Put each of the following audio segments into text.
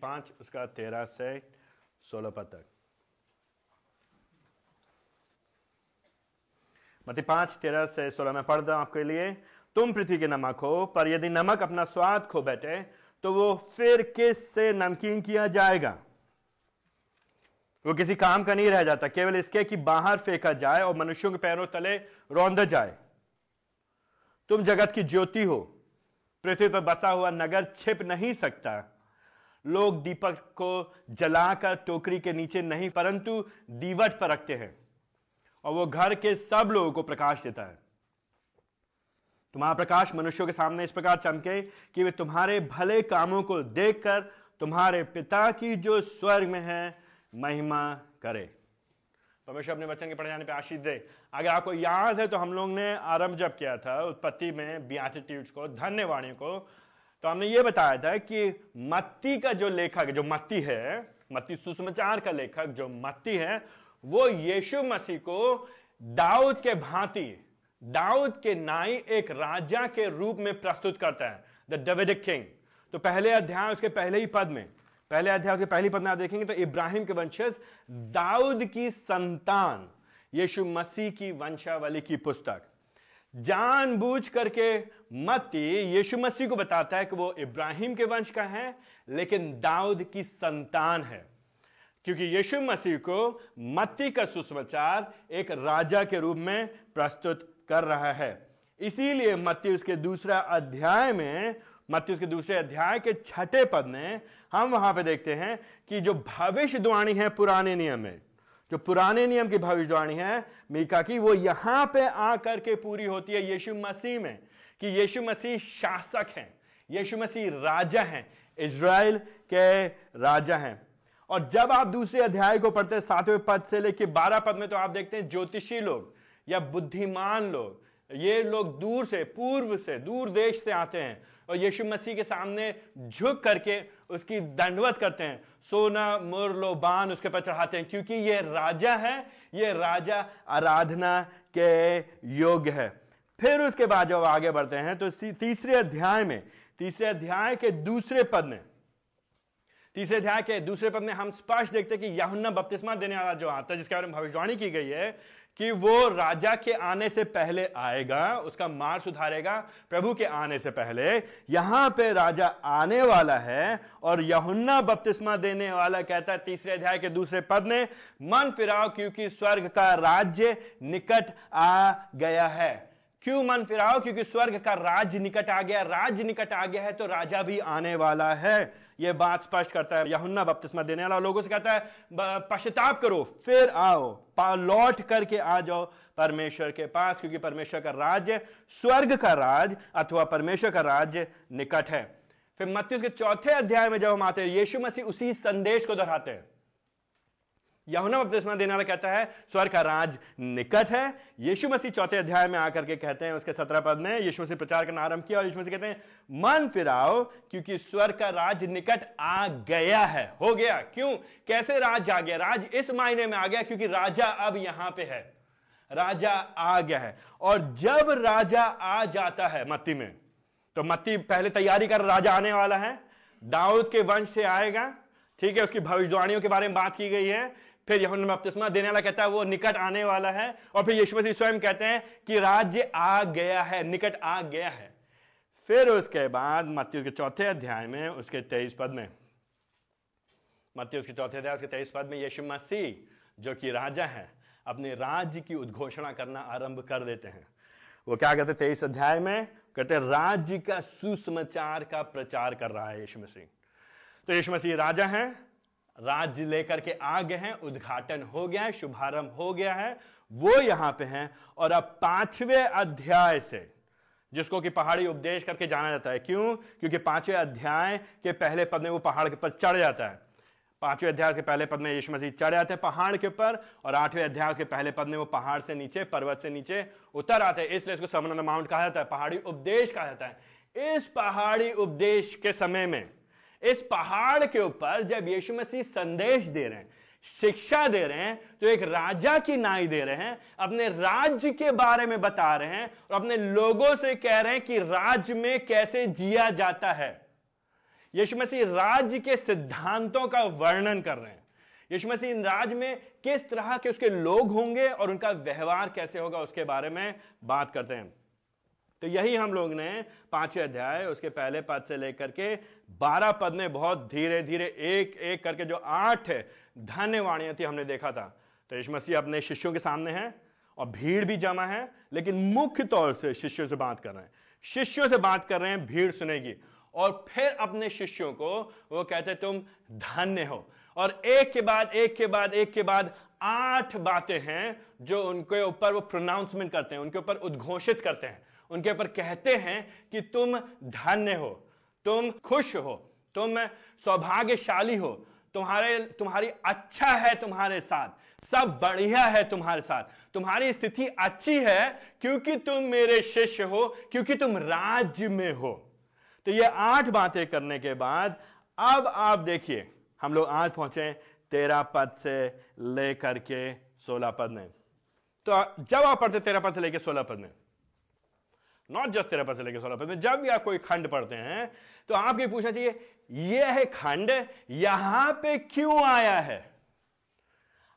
पाँच, उसका तेरह से सोलह पद तक मती पाँच, तेरह से सोलह में पढ़ दो आपके लिए। तुम पृथ्वी के नमक हो, पर यदि नमक अपना स्वाद खो बैठे तो वो फिर किस से नमकीन किया जाएगा? वो किसी काम का नहीं रह जाता, केवल इसके कि बाहर फेंका जाए और मनुष्यों के पैरों तले रौंदा जाए। तुम जगत की ज्योति हो, पृथ्वी पर बसा हुआ नगर छिप नहीं सकता। लोग दीपक को जलाकर टोकरी के नीचे नहीं, परंतु दीवट पर रखते हैं। और वो घर के सब लोगों को प्रकाश देता है। तुम्हारा प्रकाश मनुष्यों के सामने इस प्रकार चमके कि वे तुम्हारे भले कामों को देखकर तुम्हारे पिता की जो स्वर्ग में है, महिमा करे। परमेश्वर अपने वचन के पढ़ जाने पर आशीष दे। अगर आपको याद है तो हम लोग ने आरंभ जब किया था, उत्पत्ति में बियाटिट्यूड्स को धन्यवाणी को तो हमने ये बताया था कि मत्ती का जो लेखक, जो मत्ती है, मत्ती सुसमाचार का लेखक जो मत्ती है, वो यीशु मसीह को दाऊद के भांति, दाऊद के नाई एक राजा के रूप में प्रस्तुत करता है द डेविडिक किंग तो पहले अध्याय, उसके पहले ही पद में, पहले अध्याय, उसके पहली पद में आप देखेंगे तो इब्राहिम के वंशज, दाऊद की संतान, यीशु मसीह की वंशावली की पुस्तक। जानबूझ करके मत्ती यीशु मसीह को बताता है कि वो इब्राहिम के वंश का है, लेकिन दाऊद की संतान है। क्योंकि यीशु मसीह को मत्ती का सुसमाचार एक राजा के रूप में प्रस्तुत कर रहा है। इसीलिए मत्ती उसके दूसरा अध्याय में, मत्ती उसके दूसरे अध्याय के छठे पद में हम वहाँ पे देखते हैं कि जो भविष्यवाणी है पुराने नियम में जो पुराने नियम की भविष्यवाणी है, मीका की, वो यहाँ पे आकर के पूरी होती है। यीशु मसीह में कि यीशु मसीह शासक हैं, यीशु मसीह राजा हैं, इज़राइल के राजा हैं। और जब आप दूसरे अध्याय को पढ़ते हैं, सातवें पद से लेकर बारह पद में तो आप देखते हैं ज्योतिषी लोग या बुद्धिमान लोग ये लोग दूर से, पूर्व से, दूर देश से आते हैं और यीशु मसीह के सामने झुक करके उसकी दंडवत करते हैं। सोना मुरलो बान उसके पर चढ़ाते हैं क्योंकि ये राजा है, ये राजा आराधना के योग्य है। फिर उसके बाद जब आगे बढ़ते हैं तो तीसरे अध्याय में, तीसरे अध्याय के दूसरे पद में, तीसरे अध्याय के दूसरे पद में हम स्पष्ट देखते हैं कि यहुन्ना बपतिस्मा देने वाला जो आता है, जिसके बारे में भविष्यवाणी की गई है कि वो राजा के आने से पहले आएगा, उसका मार सुधारेगा, प्रभु के आने से पहले। यहाँ पे राजा आने वाला है और यहुन्ना बपतिस्मा देने वाला कहता है तीसरे अध्याय के दूसरे पद में, मन फिराओ क्योंकि स्वर्ग का राज्य निकट आ गया है। क्यों मन फिराओ? क्योंकि स्वर्ग का राज्य निकट आ गया। राज्य निकट आ गया है तो राजा भी आने वाला है। यह बात स्पष्ट करता है। यहुन्ना बपतिस्मा देने वाला लोगों से कहता है पश्चाताप करो, फिर आओ लौट करके आ जाओ परमेश्वर के पास, क्योंकि परमेश्वर का राज्य स्वर्ग का राज अथवा परमेश्वर का राज्य निकट है। फिर मत्ती के चौथे अध्याय में जब हम आते हैं, यीशु मसीह उसी संदेश को दोहराते हैं। यहुना बपतिस्मा देने वाला कहता है, स्वर्ग का राज निकट है। यीशु मसीह चौथे अध्याय में आकर के कहते हैं, उसके सत्रह पद में, यीशु मसीह प्रचार करना आरंभ किया और यीशु मसीह कहते हैं, मन फिराओ, क्योंकि स्वर्ग का राज निकट आ गया है। हो गया। क्यों? कैसे राज आ गया? राज इस मायने में आ गया क्योंकि राजा अब यहाँ पे है। राजा आ गया है। और जब राजा आ जाता है मत्ती में तो मत्ती पहले तैयारी कर, राजा आने वाला है। दाऊद के वंश से आएगा। ठीक है, उसकी भविष्यवाणियों के बारे में बात की गई है। फिर यहुन बपतिस्मा देने वाला कहता है, वो निकट आने वाला है। और फिर यीशु मसीह स्वयं कहते हैं कि राज्य आ गया है, निकट आ गया है। फिर उसके बाद मत्ती के चौथे अध्याय में, उसके तेईस पद में मत्ती उसके चौथे अध्याय, उसके तेईस पद में यीशु मसीह, जो कि राजा है, अपने राज्य की उद्घोषणा करना आरंभ कर देते हैं। वो क्या कहते हैं, तेईस अध्याय में? कहते हैं, राज्य का सुसमाचार का प्रचार कर रहा है यीशु मसीह। तो यीशु मसीह राजा है राज्य लेकर के आ गए हैं, उद्घाटन हो गया है, शुभारंभ हो गया है, वो यहाँ पे हैं। और अब पाँचवें अध्याय से, जिसको कि पहाड़ी उपदेश करके जाना जाता है। क्यों? क्योंकि पाँचवें अध्याय के पहले पद में वो पहाड़ के ऊपर चढ़ जाता है। पाँचवें अध्याय के पहले पद में यीशु मसीह चढ़ जाते हैं पहाड़ के ऊपर, और आठवें अध्याय के पहले पद में वो पहाड़ से नीचे, पर्वत से नीचे उतर आते हैं। इसलिए इसको समन माउंट कहा जाता है, पहाड़ी उपदेश कहा जाता है। इस पहाड़ी उपदेश के समय में इस पहाड़ के ऊपर जब यीशु मसीह संदेश दे रहे हैं, शिक्षा दे रहे हैं तो एक राजा की नाई दे रहे हैं, अपने राज्य के बारे में बता रहे हैं और अपने लोगों से कह रहे हैं कि राज्य में कैसे जिया जाता है। यीशु मसीह राज्य के सिद्धांतों का वर्णन कर रहे हैं। यीशु मसीह इन राज में किस तरह के उसके लोग होंगे और उनका व्यवहार कैसे होगा, उसके बारे में बात करते हैं। तो यही हम लोग ने पाँचवें अध्याय, उसके पहले पद से लेकर के बारह पद में बहुत धीरे धीरे एक एक करके जो आठ धन्यवाणियाँ थी, हमने देखा था। तो मसीह अपने शिष्यों के सामने हैं और भीड़ भी जमा है, लेकिन मुख्य तौर से शिष्यों से बात कर रहे हैं। शिष्यों से बात कर रहे हैं, भीड़ सुनेगी। और फिर अपने शिष्यों को वो कहते तुम धन्य हो। और एक के बाद, एक के बाद, एक के बाद आठ बातें हैं जो उनके ऊपर वो प्रोनाउंसमेंट करते हैं, उनके ऊपर उद्घोषित करते हैं। उनके ऊपर कहते हैं कि तुम धन्य हो, तुम खुश हो, तुम सौभाग्यशाली हो, तुम्हारे, तुम्हारी अच्छा है तुम्हारे साथ, सब बढ़िया है तुम्हारे साथ, तुम्हारी स्थिति अच्छी है क्योंकि तुम मेरे शिष्य हो, क्योंकि तुम राज्य में हो। तो ये आठ बातें करने के बाद, अब आप देखिए, हम लोग आज पहुँचे तेरह पद से लेकर के सोलह पद में। तो जब आप पढ़ते तेरह पद से लेकर सोलह पद में। नॉट जस्ट तेरह पद से लेकर सोलह पद में जब भी आप कोई खंड पढ़ते हैं तो आपको पूछना चाहिए यह है खंड यहाँ पे क्यों आया है?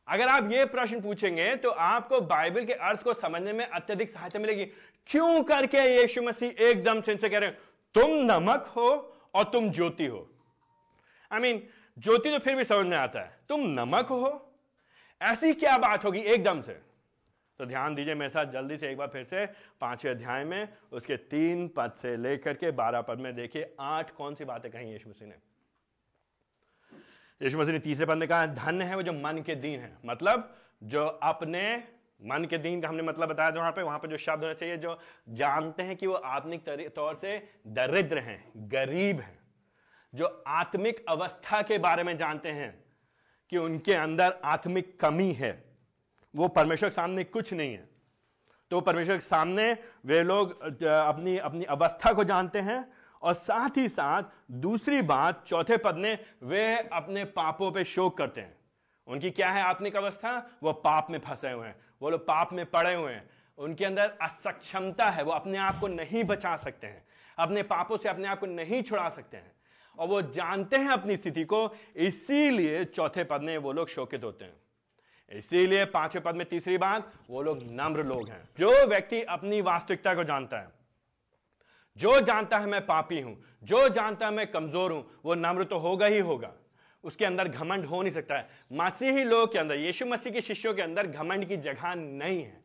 अगर आप यह प्रश्न पूछेंगे तो आपको बाइबल के अर्थ को समझने में अत्यधिक सहायता मिलेगी। क्यों करके यीशु मसीह एकदम से इनसे कह रहे हैं तुम नमक हो और तुम ज्योति हो। I I mean mean, Jyoti तो फिर भी समझ में आता है। तुम नमक हो ऐसी क्या बात होगी एकदम से? तो ध्यान दीजिए मेरे साथ जल्दी से एक बार फिर से पाँचवें अध्याय में, उसके तीन पद से लेकर के बारह पद में देखिए, आठ कौन सी बातें कही यीशु मसीह ने? यीशु मसीह ने तीसरे पद में कहा धन्य है वो जो मन के दीन है। मतलब जो अपने मन के दीन का हमने मतलब बताया था वहाँ पे वहाँ पे जो शब्द होना चाहिए, जो जानते हैं कि वो आत्मिक तौर से दरिद्र हैं, गरीब हैं, जो आत्मिक अवस्था के बारे में जानते हैं कि उनके अंदर आत्मिक कमी है। वो परमेश्वर के सामने कुछ नहीं है। तो परमेश्वर के सामने वे लोग अपनी अपनी अवस्था को जानते हैं और साथ ही साथ दूसरी बात, चौथे पद में वे अपने पापों पे शोक करते हैं। उनकी क्या है आत्मिक अवस्था? वो पाप में फंसे हुए हैं। वो लोग पाप में पड़े हुए हैं। उनके अंदर असक्षमता है। वो अपने आप को नहीं बचा सकते हैं। अपने पापों से अपने आप को नहीं छुड़ा सकते हैं। और वो जानते हैं अपनी स्थिति को, इसीलिए चौथे पद में वो लोग शोकित होते हैं। इसीलिए पाँचवें पद में तीसरी बात, वो लोग नम्र लोग हैं। जो व्यक्ति अपनी वास्तविकता को जानता है, जो जानता है मैं पापी हूँ, जो जानता है मैं कमज़ोर हूँ, वो नम्र तो होगा ही होगा। उसके अंदर घमंड हो नहीं सकता है। मसीही लोग के अंदर, यीशु मसीह के शिष्यों के अंदर घमंड की जगह नहीं है।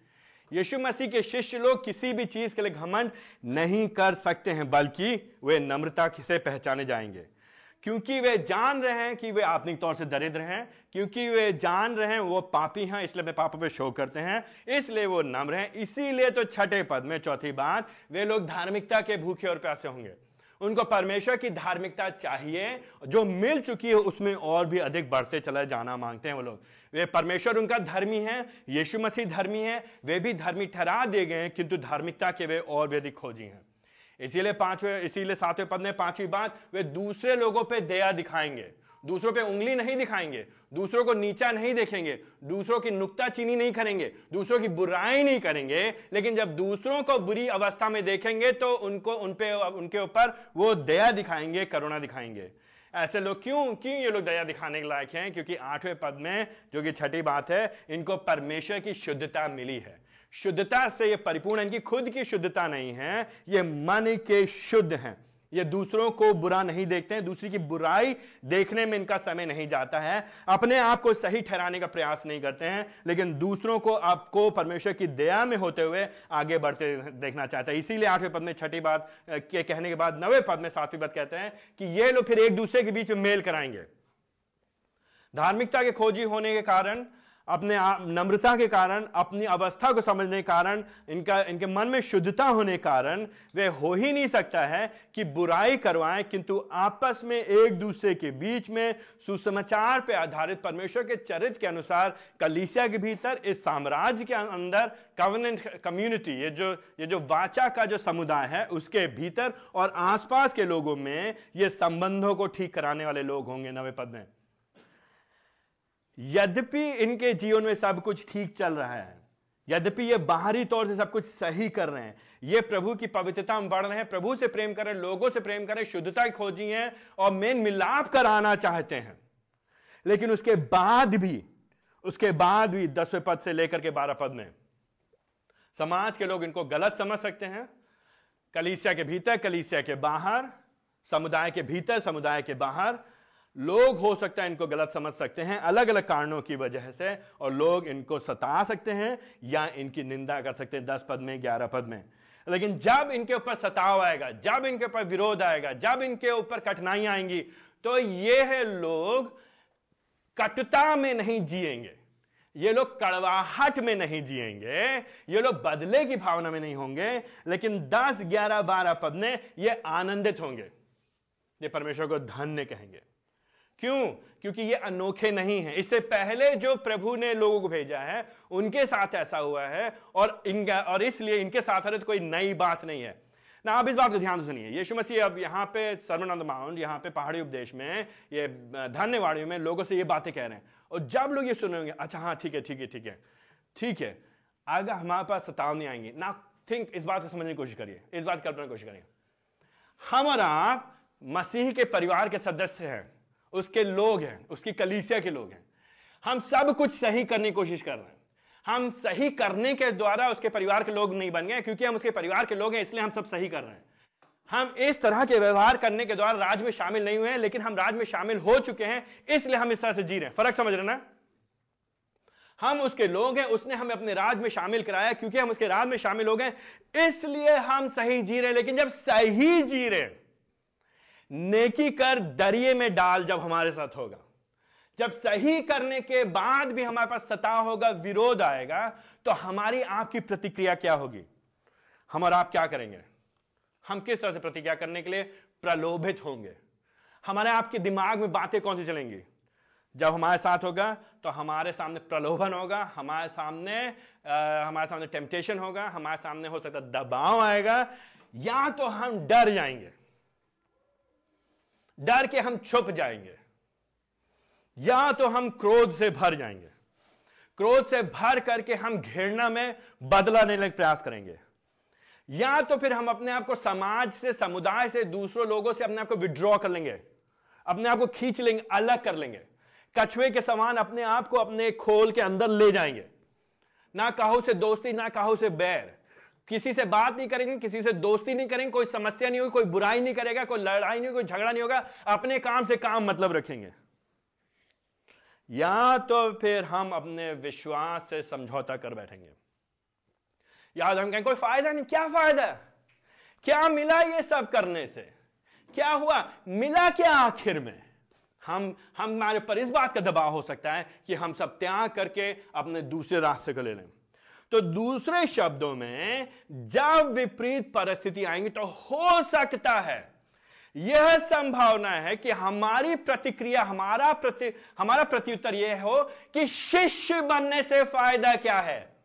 यीशु मसीह के शिष्य लोग किसी भी चीज़ के लिए घमंड नहीं कर सकते हैं, बल्कि वे नम्रता से पहचाने जाएँगे। क्योंकि वे जान रहे हैं कि वे आत्मिक तौर से दरिद्र हैं, क्योंकि वे जान रहे हैं वो पापी हैं, इसलिए वे पापों पे शो करते हैं, इसलिए वो नम्र हैं। इसीलिए तो छठे पद में चौथी बात, वे लोग धार्मिकता के भूखे और प्यासे होंगे। उनको परमेश्वर की धार्मिकता चाहिए, जो मिल चुकी है, उसमें और भी अधिक बढ़ते चले जाना मांगते हैं वो लोग। वे परमेश्वर उनका धर्मी है, यीशु मसीह धर्मी है, वे भी धर्मी ठहरा दिए गए हैं, किंतु धार्मिकता के वे और भी अधिक खोजी हैं। इसीलिए पाँचवें, इसीलिए सातवें पद में पांचवी बात, वे दूसरे लोगों पे दया दिखाएँगे। दूसरों पे उंगली नहीं दिखाएँगे। दूसरों को नीचा नहीं देखेंगे। दूसरों की नुक्ता चीनी नहीं करेंगे। दूसरों की बुराई नहीं करेंगे। लेकिन जब दूसरों को बुरी अवस्था में देखेंगे तो उनको, उन पे, उनके ऊपर वो दया दिखाएँगे, करुणा दिखाएँगे। ऐसे लोग क्यों क्यों ये लोग दया दिखाने के लायक हैं? क्योंकि आठवें पद में, जो कि छठी बात है, इनको परमेश्वर की शुद्धता मिली है। शुद्धता से ये परिपूर्ण, इनकी खुद की शुद्धता नहीं है, ये मन के शुद्ध हैं। ये दूसरों को बुरा नहीं देखते हैं, दूसरी की बुराई देखने में इनका समय नहीं जाता है। अपने आप को सही ठहराने का प्रयास नहीं करते हैं, लेकिन दूसरों को आपको परमेश्वर की दया में होते हुए आगे बढ़ते देखना चाहते हैं। इसीलिए आठवें पद में छठी बात के कहने के बाद नवे पद में सातवीं पद कहते हैं कि ये लोग फिर एक दूसरे के बीच में मेल कराएँगे। धार्मिकता के खोजी होने के कारण अपने नम्रता के कारण, अपनी अवस्था को समझने के कारण, इनका, इनके मन में शुद्धता होने कारण, वे हो ही नहीं सकता है कि बुराई करवाएँ, किंतु आपस में, एक दूसरे के बीच में सुसमाचार पर आधारित परमेश्वर के चरित्र के अनुसार, कलीसिया के भीतर, इस साम्राज्य के अंदर कवर्नेंट कम्युनिटी ये जो ये जो वाचा का जो समुदाय है, उसके भीतर और आसपास के लोगों में, ये संबंधों को ठीक कराने वाले लोग होंगे नवे पद में। यद्यपि इनके जीवन में सब कुछ ठीक चल रहा है, यद्यपि ये बाहरी तौर से सब कुछ सही कर रहे हैं, ये प्रभु की पवित्रता में बढ़ रहे हैं, प्रभु से प्रेम कर रहे हैं, लोगों से प्रेम कर रहे हैं, शुद्धता खोजी है और मेन मिलाप कराना चाहते हैं। लेकिन उसके बाद भी, उसके बाद भी दसवें पद से लेकर के बारह पद में, समाज के लोग इनको गलत समझ सकते हैं। कलीसिया के भीतर, कलीसिया के बाहर, समुदाय के भीतर, समुदाय के बाहर लोग हो सकता है इनको गलत समझ सकते हैं अलग अलग कारणों की वजह से और लोग इनको सता सकते हैं या इनकी निंदा कर सकते हैं दस पद में ग्यारह पद में। लेकिन जब इनके ऊपर सताव आएगा जब इनके ऊपर विरोध आएगा जब इनके ऊपर कठिनाइयाँ आएँगी तो ये है लोग कटुता में नहीं जिएँगे। ये लोग कड़वाहट में नहीं जिएँगे। ये लोग बदले की भावना में नहीं होंगे लेकिन 10, 11, 12 पद में ये आनंदित होंगे। ये परमेश्वर को धन्य कहेंगे। क्यों? क्योंकि ये अनोखे नहीं है। इससे पहले जो प्रभु ने लोगों को भेजा है, उनके साथ ऐसा हुआ है और इनका, और इसलिए इनके साथ तो कोई नई बात नहीं है। ना, आप इस बात को ध्यान सुनिए। यीशु मसीह अब यहाँ पे सर्वनंद माउंट, यहाँ पे पहाड़ी उपदेश में, ये धन्यवाड़ी में लोगों से ये बातें कह रहे हैं। और जब लोग ये सुनेंगे अच्छा हाँ ठीक है ठीक है ठीक है ठीक है अगर हमारे पास सतावनी आएँगी। ना थिंक इस बात को समझने की कोशिश करिए। इस बात कल्पना की कोशिश करिए। हम और आप मसीह के परिवार के सदस्य हैं। उसके लोग हैं, उसकी कलीसिया के लोग हैं। हम सब कुछ सही करने की कोशिश कर रहे हैं। हम सही करने के द्वारा उसके परिवार के लोग नहीं बन गए क्योंकि हम उसके परिवार के लोग हैं, इसलिए हम सब सही कर रहे हैं। हम इस तरह के व्यवहार करने के द्वारा राज में शामिल नहीं हुए हैं, लेकिन हम राज में शामिल हो चुके हैं, इसलिए हम इस तरह से जी रहे हैं। फ़र्क समझ रहे ना? हम उसके लोग हैं, उसने हमें अपने राज में शामिल कराया, क्योंकि हम उसके राज में शामिल हो गए इसलिए हम सही जी रहे लेकिन जब सही जी रहे नेकी कर दरिए में डाल जब हमारे साथ होगा। जब सही करने के बाद भी हमारे पास सता होगा विरोध आएगा तो हमारी आपकी प्रतिक्रिया क्या होगी? हम और आप क्या करेंगे? हम किस तरह से प्रतिक्रिया करने के लिए प्रलोभित होंगे? हमारे आपके दिमाग में बातें कौन सी चलेंगी? जब हमारे साथ होगा तो हमारे सामने प्रलोभन होगा हमारे सामने आ, हमारे सामने टेम्पटेशन होगा हमारे सामने हो सकता दबाव आएगा या तो हम डर जाएँगे। डर के हम छुप जाएँगे। या तो हम क्रोध से भर जाएँगे। क्रोध से भर करके हम घृणा में बदला लेने का प्रयास करेंगे। या तो फिर हम अपने आप को समाज से, समुदाय से, दूसरों लोगों से अपने आप को विड्रॉ कर लेंगे। अपने आप को खींच लेंगे, अलग कर लेंगे। कछुए के समान अपने आप को अपने खोल के अंदर ले जाएँगे। ना कहो से दोस्ती, ना कहो से बैर। किसी से बात नहीं करेंगे, किसी से दोस्ती नहीं करेंगे, कोई समस्या नहीं होगी, कोई बुराई नहीं करेगा, कोई लड़ाई नहीं होगी, कोई झगड़ा नहीं होगा, अपने काम से काम मतलब रखेंगे। या तो फिर हम अपने विश्वास से समझौता कर बैठेंगे। याद हम कहें कोई फ़ायदा नहीं, क्या फ़ायदा? क्या मिला ये सब करने से? क्या हुआ? मिला क्या आखिर में? हम हमारे पर इस बात का दबाव हो सकता है कि हम सब त्याग करके अपने दूसरे रास्ते को ले लें। तो दूसरे शब्दों में, जब विपरीत परिस्थिति आएँगी तो हो सकता है। यह संभावना है कि हमारी प्रतिक्रिया, हमारा प्रति, हमारा प्रत्युत्तर यह हो कि शिष्य बनने से फ़ायदा क्या है।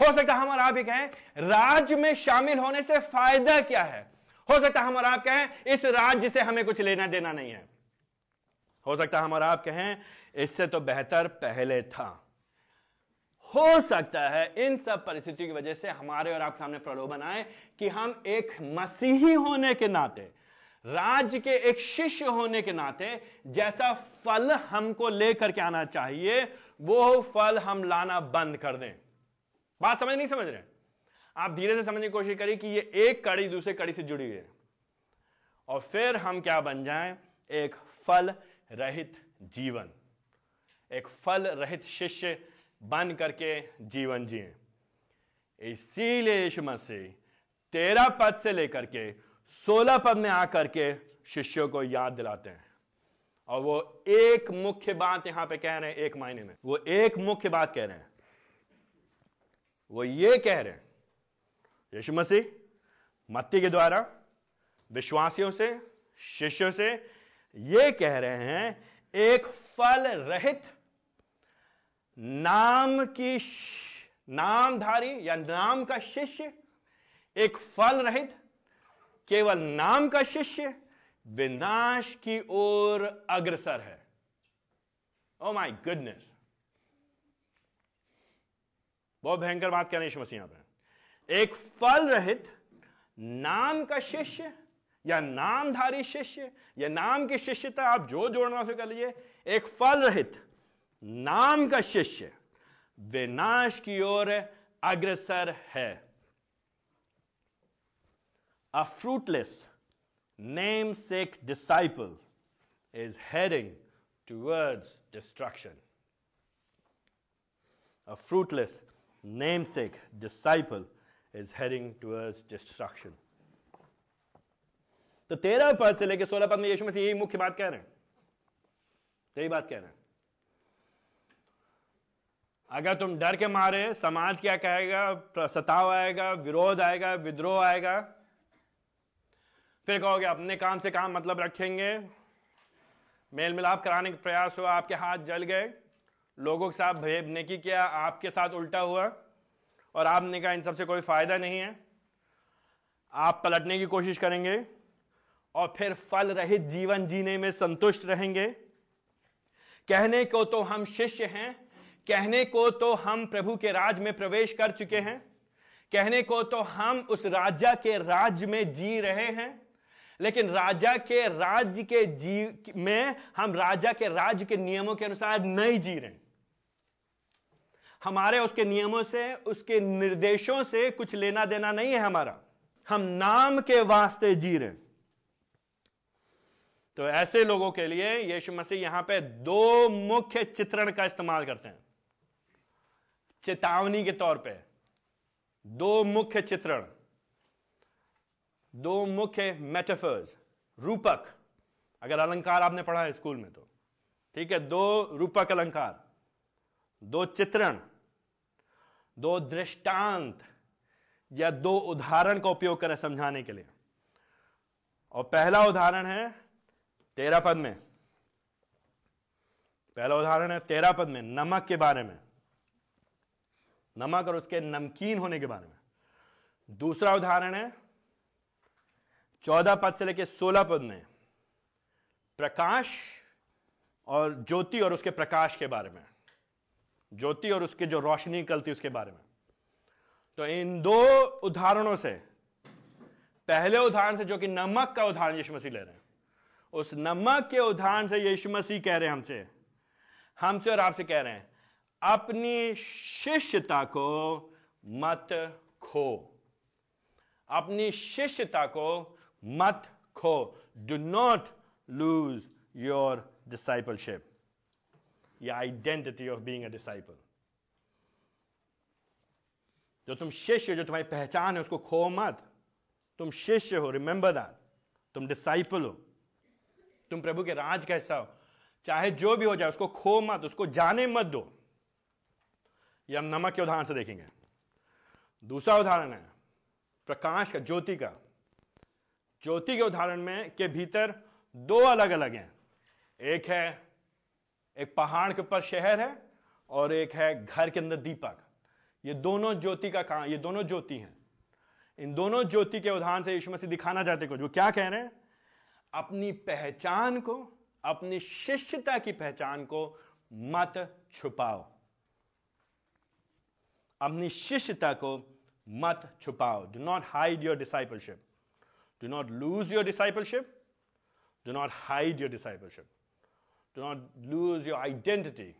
हो सकता हम और आप ही कहें राज्य में शामिल होने से फ़ायदा क्या है। हो सकता है हम और आप कहें, इस राज्य से हमें कुछ लेना देना नहीं है। हो सकता हम और आप कहें, इससे तो बेहतर पहले था। हो सकता है इन सब परिस्थितियों की वजह से हमारे और आप सामने प्रलोभन आए कि हम एक मसीही होने के नाते, राज्य के एक शिष्य होने के नाते, जैसा फल हमको लेकर के आना चाहिए, वो फल हम लाना बंद कर दें। बात समझ नहीं समझ रहे? आप धीरे से समझने की कोशिश करिए कि ये एक कड़ी दूसरे कड़ी से जुड़ी हुई है। और फिर हम क्या बन जाएँ? एक फल रहित जीवन, एक फल रहित शिष्य बन करके जीवन जिए। इसीलिए यीशु मसीह तेरह पद से लेकर के सोलह पद में आकर के शिष्यों को याद दिलाते हैं। और वो एक मुख्य बात यहाँ पे कह रहे हैं एक मायने में। वो एक मुख्य बात कह रहे हैं। वो ये कह रहे हैं, यीशु मसीह, मत्ती के द्वारा, विश्वासियों से, शिष्यों से ये कह रहे हैं, एक फल रहित नाम की नामधारी या नाम का शिष्य एक फल रहित, केवल नाम का शिष्य विनाश की ओर अग्रसर है। ओ माई गुडनेस बहुत भयंकर बात कह रहे हैं मसीह यहाँ पे। एक फल रहित, नाम का शिष्य या नामधारी शिष्य या नाम की शिष्यता आप जो जोड़ना उसे कर लीजिए, एक फल रहित नाम का शिष्य विनाश की ओर अग्रसर है। A fruitless namesake disciple is heading towards destruction a fruitless namesake disciple is heading towards destruction तो तेरह पद से लेकर सोलह पद में यीशु मसीह यही मुख्य बात कह रहे हैं। यही बात कह रहे हैं। अगर तुम डर के मारे, समाज क्या कहेगा? सताव आएगा, विरोध आएगा, विद्रोह आएगा। फिर कहोगे, अपने काम से काम मतलब रखेंगे। मेल मिलाप कराने का प्रयास हुआ, आपके हाथ जल गए। लोगों के साथ भेबने की किया, आपके साथ उल्टा हुआ। और आपने कहा, इन सबसे कोई फ़ायदा नहीं है। आप पलटने की कोशिश करेंगे और फिर फल रहित जीवन जीने में संतुष्ट रहेंगे। कहने को तो हम शिष्य हैं कहने को तो हम प्रभु के राज में प्रवेश कर चुके हैं। कहने को तो हम उस राजा के राज्य में जी रहे हैं। लेकिन राजा के राज्य के जी में हम राजा के राज्य के नियमों के अनुसार नहीं जी रहे। हमारे उसके नियमों से, उसके निर्देशों से कुछ लेना देना नहीं है हमारा। हम नाम के वास्ते जी रहे तो ऐसे लोगों के लिए यीशु मसीह यहाँ पे दो मुख्य चित्रण का इस्तेमाल करते हैं। चेतावनी के तौर पे, दो मुख्य चित्रण, दो मुख्य मेटाफर्स रूपक। अगर अलंकार आपने पढ़ा है स्कूल में तो। ठीक है, दो रूपक अलंकार, दो चित्रण, दो दृष्टांत, या दो उदाहरण का उपयोग करें समझाने के लिए। और पहला उदाहरण है तेरह पद में। पहला उदाहरण है तेरह पद में, नमक के बारे में। नमक और उसके नमकीन होने के बारे में। दूसरा उदाहरण है, चौदह पद से लेकर सोलह पद में प्रकाश और ज्योति और उसके प्रकाश के बारे में। ज्योति और उसकी जो रोशनी निकलती उसके बारे में। तो इन दो उदाहरणों से, पहले उदाहरण से जो कि नमक का उदाहरण यीशु मसीह ले रहे हैं, उस नमक के उदाहरण से यीशु मसीह कह रहे हैं हमसे। हमसे और आपसे कह रहे हैं अपनी शिष्यता को मत खो। अपनी शिष्यता को मत खो। Do not lose your discipleship या identity of being a disciple जो तुम शिष्य जो तुम्हारी पहचान है, उसको खो मत। तुम शिष्य हो रिमेंबर दैट तुम डिसाइपल हो। तुम प्रभु के राज का हिस्सा हो। चाहे जो भी हो जाए, उसको खो मत, उसको जाने मत दो। ये हम नमक के उदाहरण से देखेंगे। दूसरा उदाहरण है, प्रकाश का, ज्योति का। ज्योति के उदाहरण में के भीतर दो अलग अलग हैं। एक है, एक पहाड़ के ऊपर शहर है और एक है घर के अंदर दीपक। ये दोनों ज्योति का काम ये दोनों ज्योति हैं। इन दोनों ज्योति के उदाहरण से यीशु मसीह दिखाना चाहते कुछ। वो क्या कह रहे हैं? अपनी पहचान को, अपनी शिष्यता की पहचान को मत छुपाओ। अपनी शिष्यता को मत छुपाओ। Do not hide your discipleship do not lose your discipleship do not hide your discipleship do not lose your identity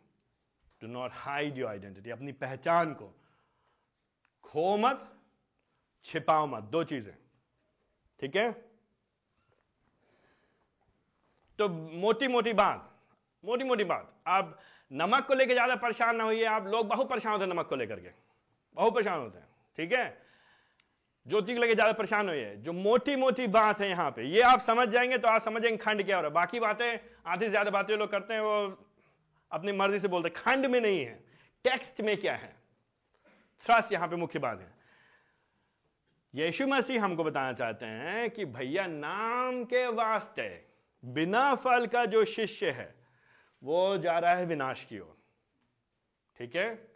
do not hide your identity अपनी पहचान को खो मत, छिपाओ मत। दो चीज़ें। ठीक है? तो मोटी मोटी बात। मोटी मोटी बात। आप नमक को लेकर ज़्यादा परेशान ना होइए। आप लोग बहुत परेशान होते हैं नमक को लेकर के। बहुत परेशान होते हैं, ठीक है? ज्योति को लेकर ज़्यादा परेशान होइए। जो मोटी मोटी बात है यहाँ पे, ये आप समझ जाएँगे तो आप समझेंगे खंड क्या हो रहा है। बाकी बातें, आधी से ज़्यादा बातें लोग करते हैं, वो अपनी मर्ज़ी से बोलते हैं। खंड में नहीं है, टेक्स्ट में क्या है? थ्रस यहाँ पे मुख्य बात है। यीशु मसीह हमको बताना चाहते हैं कि भैया, नाम के वास्ते, बिना फल का जो शिष्य है, वो जा रहा है विनाश की ओर, ठीक है?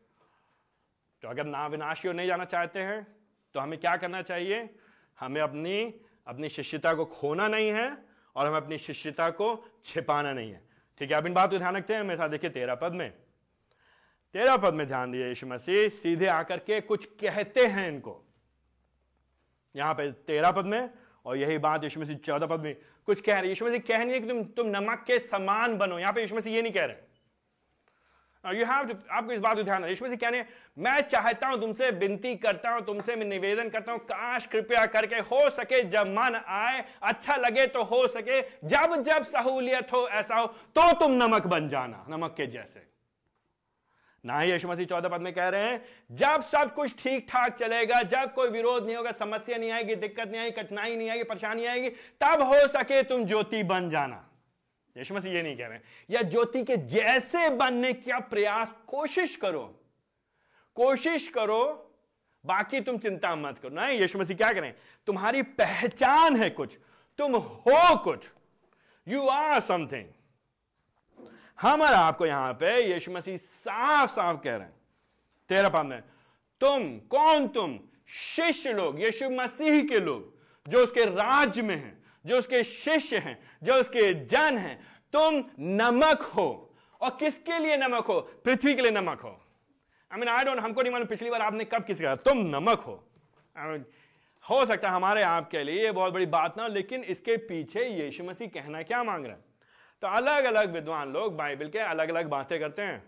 तो अगर ना विनाश ओर नहीं जाना चाहते हैं तो हमें क्या करना चाहिए? हमें अपनी अपनी शिष्यता को खोना नहीं है और हमें अपनी शिष्यता को छिपाना नहीं है। ठीक है, अब इन बात को ध्यान रखते हैं। मेरे साथ देखिए तेरह पद में। तेरह पद में ध्यान दिए यीशु मसीह, सीधे आकर के कुछ कहते हैं इनको। यहाँ पे तेरह पद में और यही बात यीशु मसीह चौदह पद में। कुछ कह रहे यीशु मसीह, कह नहीं है कि तुम तुम नमक के समान बनो। यहाँ पे यीशु मसीह ये नहीं कह रहे यू हैव आपको इस बात को ध्यान यीशु मसीह कहने, मैं चाहता हूँ तुमसे विनती करता हूँ, तुमसे मैं निवेदन करता हूँ, काश कृपया करके हो सके जब मन आए अच्छा लगे तो हो सके, जब जब सहूलियत हो, ऐसा हो तो तुम नमक बन जाना, नमक के जैसे। ना ही यशु मसीह चौदह पद में कह रहे हैं, जब सब कुछ ठीक ठाक चलेगा, जब कोई विरोध नहीं होगा, समस्या नहीं आएगी, दिक्कत नहीं आएगी, कठिनाई नहीं आएगी, परेशानी आएगी, तब हो सके तुम ज्योति बन जाना। यशु मसीह ये नहीं कह रहे या ज्योति के जैसे बनने का प्रयास, कोशिश करो। कोशिश करो, बाकी तुम चिंता मत करो। नहीं, यशु मसीह क्या करें तुम्हारी पहचान है कुछ, तुम हो कुछ। यू आर समथिंग हम और आपको यहाँ पे यीशु मसीह साफ़ साफ़ कह रहे हैं। तेरह पद में तुम, कौन तुम? शिष्य लोग, यीशु मसीह के लोग, जो उसके राज्य में हैं। जो उसके शिष्य हैं जो उसके जन हैं तुम नमक हो। और किसके लिए नमक हो? पृथ्वी के लिए नमक हो। आई मीन आई डोंट हमको नहीं मालूम पिछली बार आपने कब किसी कहा तुम नमक हो। I mean, हो सकता है हमारे आपके लिए ये बहुत बड़ी बात ना लेकिन इसके पीछे यीशु मसीह कहना क्या मांग रहा है? तो अलग अलग विद्वान लोग बाइबल के अलग अलग बातें करते हैं।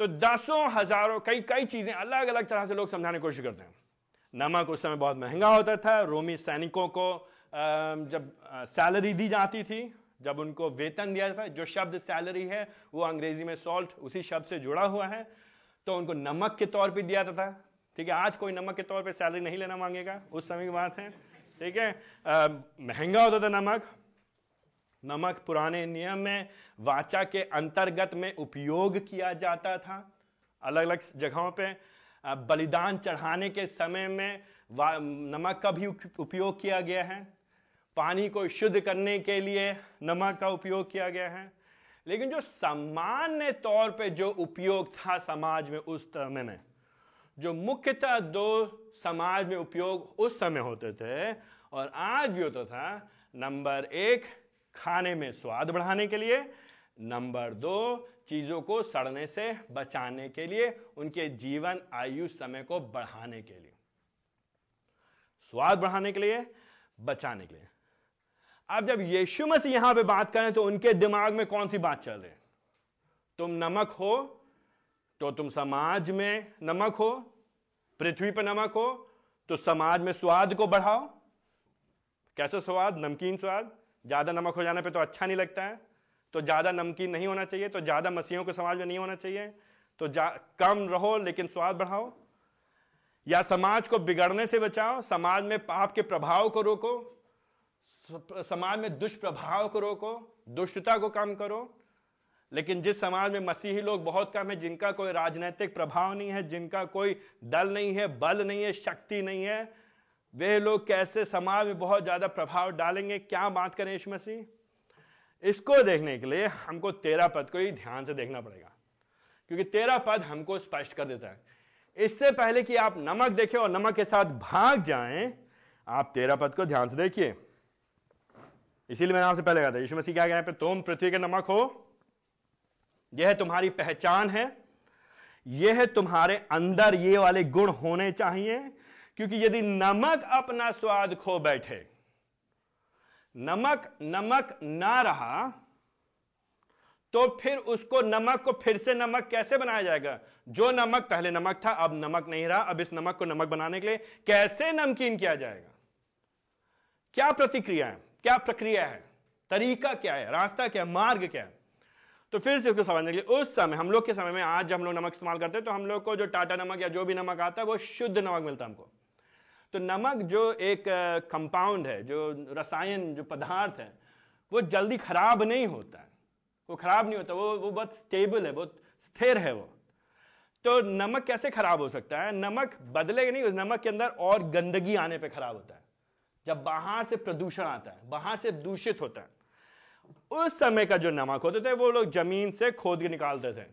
तो दसों हज़ारों कई कई चीज़ें अलग अलग तरह से लोग समझाने की कोशिश करते हैं। नमक उस समय बहुत महँगा होता था रोमी सैनिकों को जब सैलरी दी जाती थी, जब उनको वेतन दिया जाता जो शब्द सैलरी है, वो अंग्रेज़ी में सॉल्ट उसी शब्द से जुड़ा हुआ है तो उनको नमक के तौर पर दिया जाता था। ठीक है, आज कोई नमक के तौर पे सैलरी नहीं लेना मांगेगा, उस समय की बात है। ठीक है महँगा होता था नमक। नमक पुराने नियम में, वाचा के अंतर्गत में उपयोग किया जाता था अलग अलग जगहों पे। बलिदान चढ़ाने के समय में नमक का भी उपयोग किया गया है। पानी को शुद्ध करने के लिए नमक का उपयोग किया गया है। लेकिन जो सामान्य तौर पे जो उपयोग था समाज में उस समय में, जो मुख्यतः दो समाज में उपयोग उस समय होते थे और आज भी होता था, नंबर एक, खाने में स्वाद बढ़ाने के लिए, नंबर दो, चीज़ों को सड़ने से बचाने के लिए, उनके जीवन आयु समय को बढ़ाने के लिए। स्वाद बढ़ाने के लिए, बचाने के लिए। अब जब यीशु मसीह यहाँ पे बात करें तो उनके दिमाग में कौन सी बात चल रही तुम नमक हो तो तुम समाज में नमक हो, पृथ्वी पर नमक हो तो समाज में स्वाद को बढ़ाओ। कैसे स्वाद? नमकीन स्वाद। ज़्यादा नमक हो जाने पे तो अच्छा नहीं लगता है। तो ज़्यादा नमकीन नहीं होना चाहिए तो ज़्यादा मसीहों के समाज में नहीं होना चाहिए। तो कम रहो, लेकिन स्वाद बढ़ाओ। या समाज को बिगड़ने से बचाओ, समाज में पाप के प्रभाव को रोको। समाज में दुष्प्रभाव को रोको, दुष्टता को कम करो। लेकिन जिस समाज में मसीही लोग बहुत कम है, जिनका कोई राजनीतिक प्रभाव नहीं है, जिनका कोई दल नहीं है, बल नहीं है, शक्ति नहीं है, वे लोग कैसे समाज में बहुत ज़्यादा प्रभाव डालेंगे? क्या बात करें यीशु मसीह? इसको देखने के लिए हमको तेरा पद को ही ध्यान से देखना पड़ेगा। क्योंकि तेरा पद हमको स्पष्ट कर देता है। इससे पहले कि आप नमक देखें और नमक के साथ भाग जाएँ, आप तेरा पद को ध्यान से देखिए। इसीलिए मैंने आपसे पहले कहा था, यीशु मसीह क्या कह तुम पृथ्वी के नमक हो। यह तुम्हारी पहचान है। यह तुम्हारे अंदर ये वाले गुण होने चाहिए, क्योंकि यदि नमक अपना स्वाद खो बैठे, नमक नमक ना रहा तो फिर उसको नमक को फिर से नमक कैसे बनाया जाएगा? जो नमक, पहले नमक था, अब नमक नहीं रहा। अब इस नमक को नमक बनाने के लिए कैसे नमकीन किया जाएगा? क्या प्रतिक्रिया है? क्या प्रक्रिया है? तरीका क्या है? रास्ता क्या है? मार्ग क्या है? तो फिर से उसको समझने के लिए, उस समय, हम लोग के समय में, आज जब हम लोग नमक इस्तेमाल करते हैं तो हम लोग को जो टाटा नमक या जो भी नमक आता है, वो शुद्ध नमक मिलता है हमको। तो नमक जो एक कंपाउंड है, जो रसायन, जो पदार्थ है, वो जल्दी खराब नहीं होता है। वो खराब नहीं होता, वो वो बहुत स्टेबल है, बहुत स्थिर है वो। तो नमक कैसे खराब हो सकता है? नमक बदलेगा नहीं, उस नमक के अंदर और गंदगी आने पे खराब होता है। जब बाहर से प्रदूषण आता है, बाहर से दूषित होता है, उस समय का जो नमक होते थे, वो लोग ज़मीन से खोद के निकालते थे।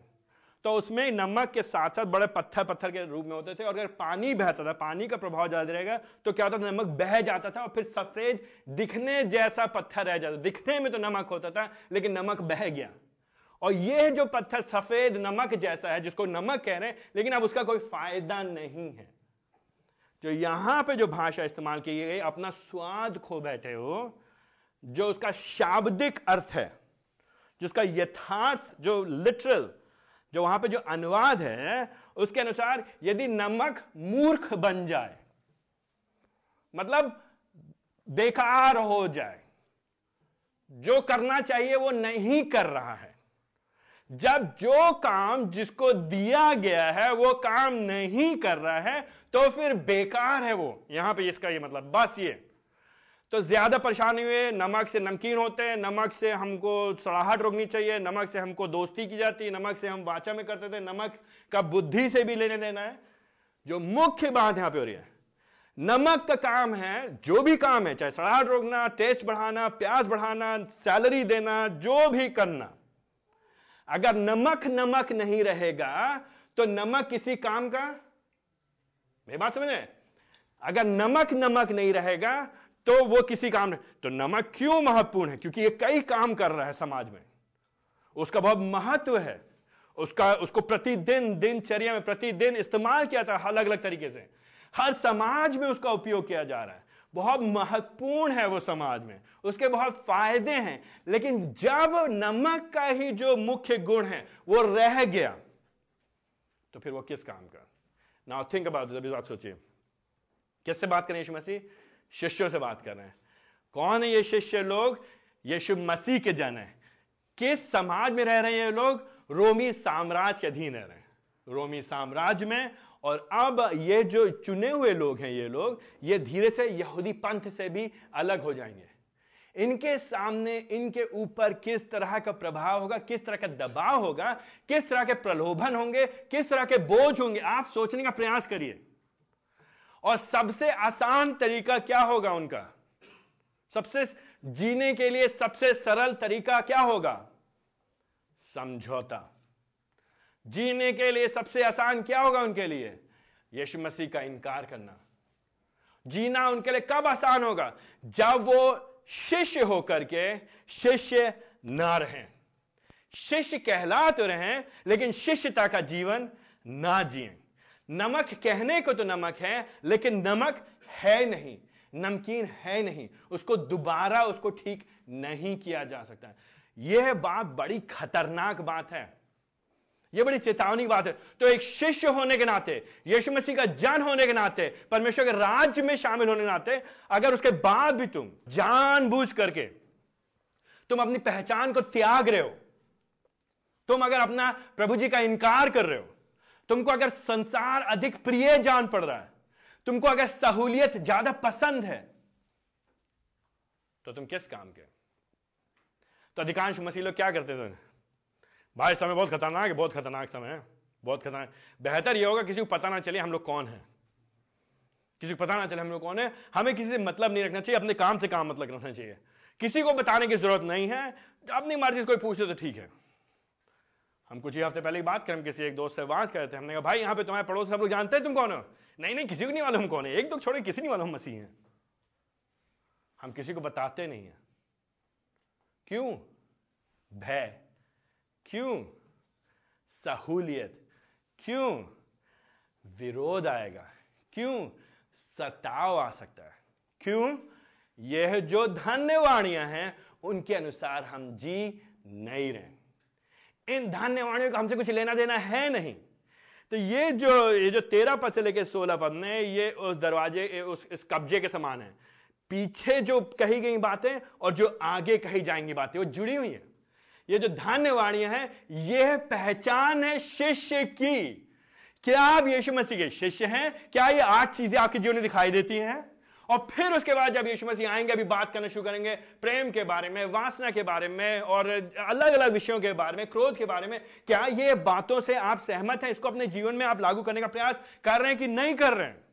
तो उसमें नमक के साथ साथ बड़े पत्थर पत्थर के रूप में होते थे, और अगर पानी बहता था, पानी का प्रभाव ज़्यादा रहेगा तो क्या होता था, नमक बह जाता था, और फिर सफ़ेद दिखने जैसा पत्थर रह जाता दिखने में तो नमक होता था, लेकिन नमक बह गया। और यह जो पत्थर, सफ़ेद नमक जैसा है, जिसको नमक कह रहे हैं, लेकिन अब उसका कोई फ़ायदा नहीं है। जो यहाँ पे जो भाषा इस्तेमाल की गई, अपना स्वाद खो बैठे हो, जो उसका शाब्दिक अर्थ है, जिसका यथार्थ, जो लिटरल जो वहाँ पे जो अनुवाद है, उसके अनुसार यदि नमक मूर्ख बन जाए मतलब बेकार हो जाए, जो करना चाहिए वो नहीं कर रहा है। जब जो काम जिसको दिया गया है, वो काम नहीं कर रहा है तो फिर बेकार है वो। यहाँ पे इसका ये मतलब। बस ये। तो ज़्यादा परेशानी हुए। नमक से नमकीन होते हैं, नमक से हमको सड़ाहट रोकनी चाहिए, नमक से हमको दोस्ती की जाती है, नमक से हम वाचा में करते थे, नमक का बुद्धि से भी लेने देना है। जो मुख्य बात यहाँ पे हो रही है। नमक का काम है, जो भी काम है, चाहे सड़ाहट रोकना, टेस्ट बढ़ाना, प्याज बढ़ाना, सैलरी देना, जो भी करना अगर नमक नमक नहीं रहेगा तो नमक किसी काम का? मेरी बात समझे अगर नमक नमक नहीं रहेगा तो वो किसी काम नहीं। तो नमक क्यों महत्वपूर्ण है? क्योंकि ये कई काम कर रहा है समाज में। उसका बहुत महत्व है। उसका, उसको प्रतिदिन, दिनचर्या में प्रतिदिन इस्तेमाल किया था अलग अलग तरीके से। हर समाज में उसका उपयोग किया जा रहा है। बहुत महत्वपूर्ण है वो समाज में। उसके बहुत फ़ायदे हैं। लेकिन जब नमक का ही जो मुख्य गुण है, वो रह गया तो फिर वो किस काम का? नाउ थिंक अबाउट अभी बात सोचिए। किससे बात करें यीशु मसीह? शिष्यों से बात कर रहे हैं। कौन है ये शिष्य लोग? यीशु मसीह के जन है। किस समाज में रह रहे हैं ये लोग? रोमी साम्राज्य के अधीन रह रहे हैं। रोमी साम्राज्य में और अब ये जो चुने हुए लोग हैं, ये लोग, ये धीरे से यहूदी पंथ से भी अलग हो जाएँगे। इनके सामने, इनके ऊपर किस तरह का प्रभाव होगा, किस तरह का दबाव होगा, किस तरह के प्रलोभन होंगे, किस तरह के बोझ होंगे, आप सोचने का प्रयास करिए। और सबसे आसान तरीका क्या होगा उनका? सबसे जीने के लिए सबसे सरल तरीका क्या होगा? समझौता। जीने के लिए सबसे आसान क्या होगा उनके लिए? यीशु मसीह का इनकार करना। जीना उनके लिए कब आसान होगा? जब वो शिष्य होकर के शिष्य ना रहें। शिष्य कहला तो रहे, लेकिन शिष्यता का जीवन ना जिए। नमक कहने को तो नमक है, लेकिन नमक है नहीं। नमकीन है नहीं। उसको दोबारा, उसको ठीक नहीं किया जा सकता। यह बात बड़ी खतरनाक बात है। यह बड़ी चेतावनी बात है। तो एक शिष्य होने के नाते, यीशु मसीह का जन होने के नाते, परमेश्वर के राज्य में शामिल होने के नाते, अगर उसके बाद भी तुम जान जानबूझ करके, तुम अपनी पहचान को त्याग रहे हो, तुम अगर अपना प्रभु जी का इनकार कर रहे हो, तुमको अगर संसार अधिक प्रिय जान पड़ रहा है, तुमको अगर सहूलियत ज़्यादा पसंद है तो तुम किस काम के? तो अधिकांश मसीह लोग क्या करते थे? भाई समय बहुत खतरनाक है, बहुत खतरनाक समय है, बहुत खतरनाक। बेहतर यह होगा किसी को पता ना चले हम लोग कौन है। किसी को पता ना चले हम लोग कौन है। हमें किसी से मतलब नहीं रखना चाहिए, अपने काम से काम मतलब रखना चाहिए। किसी को बताने की ज़रूरत नहीं है, अपनी मर्ज़ी से कोई पूछे तो ठीक है। हम कुछ ही हफ़्ते पहले बात करें किसी एक दोस्त से बात करते थे, हमने कहा, भाई, यहाँ पे तुम्हारे पड़ोस सब लोग जानते हैं तुम कौन हो? नहीं नहीं, किसी को नहीं मालूम कौन है। एक दो छोड़े, किसी नहीं मालूम मसीह हैं। हम किसी को बताते नहीं है। क्यों? भय। क्यों सहूलियत? क्यों विरोध आएगा? क्यों सताव आ सकता है? क्यों यह जो धन्यवाणियाँ हैं, उनके अनुसार हम जी नहीं रहे? इन धान्यवाणियों का हमसे कुछ लेना देना है नहीं। तो ये जो ये जो तेरह पद से लेकर सोलह पद में, ये उस दरवाजे उस, इस कब्जे के समान है। पीछे जो कही गई बातें और जो आगे कही जाएँगी बातें, वो जुड़ी हुई है। ये जो धान्यवाणियाँ है, यह पहचान है शिष्य की। क्या आप यीशु मसीह के शिष्य हैं? क्या ये आठ चीज़ें आपके जीवन में दिखाई देती हैं? और फिर उसके बाद जब यीशु मसीह आएँगे, अभी बात करना शुरू करेंगे प्रेम के बारे में, वासना के बारे में, और अलग अलग विषयों के बारे में, क्रोध के बारे में, क्या ये बातों से आप सहमत हैं? इसको अपने जीवन में आप लागू करने का प्रयास कर रहे हैं कि नहीं कर रहे हैं?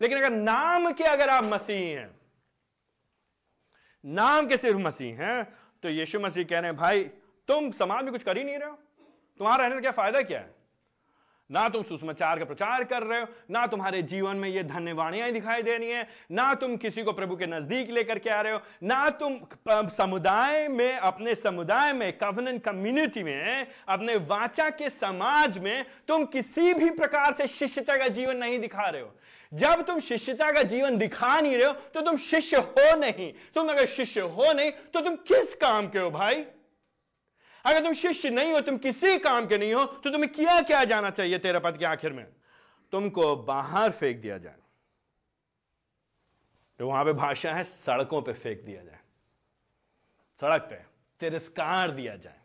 लेकिन अगर नाम के अगर आप मसीह हैं, नाम के सिर्फ़ मसीह हैं तो यीशु मसीह कह रहे हैं, भाई, तुम समाज में कुछ कर ही नहीं रहे हो। तुम्हारा रहने का क्या फ़ायदा क्या है? ना तुम सुसमाचार का प्रचार कर रहे हो, ना तुम्हारे जीवन में ये धन्यवाणियाँ दिखाई दे रही हैं, ना तुम किसी को प्रभु के नज़दीक लेकर के आ रहे हो, ना तुम समुदाय में, अपने समुदाय में कवनन कम्युनिटी में, अपने वाचा के समाज में तुम किसी भी प्रकार से शिष्यता का जीवन नहीं दिखा रहे हो। जब तुम शिष्यता का जीवन दिखा नहीं रहे हो तो तुम शिष्य हो नहीं। तुम अगर शिष्य हो नहीं तो तुम किस काम के हो भाई? अगर तुम शिष्य नहीं हो, तुम किसी काम के नहीं हो तो तुम्हें किया क्या जाना चाहिए तेरा पद के आखिर में? तुमको बाहर फेंक दिया जाए। तो वहाँ पे भाषा है, सड़कों पे फेंक दिया जाए। सड़क पे तिरस्कार दिया जाए।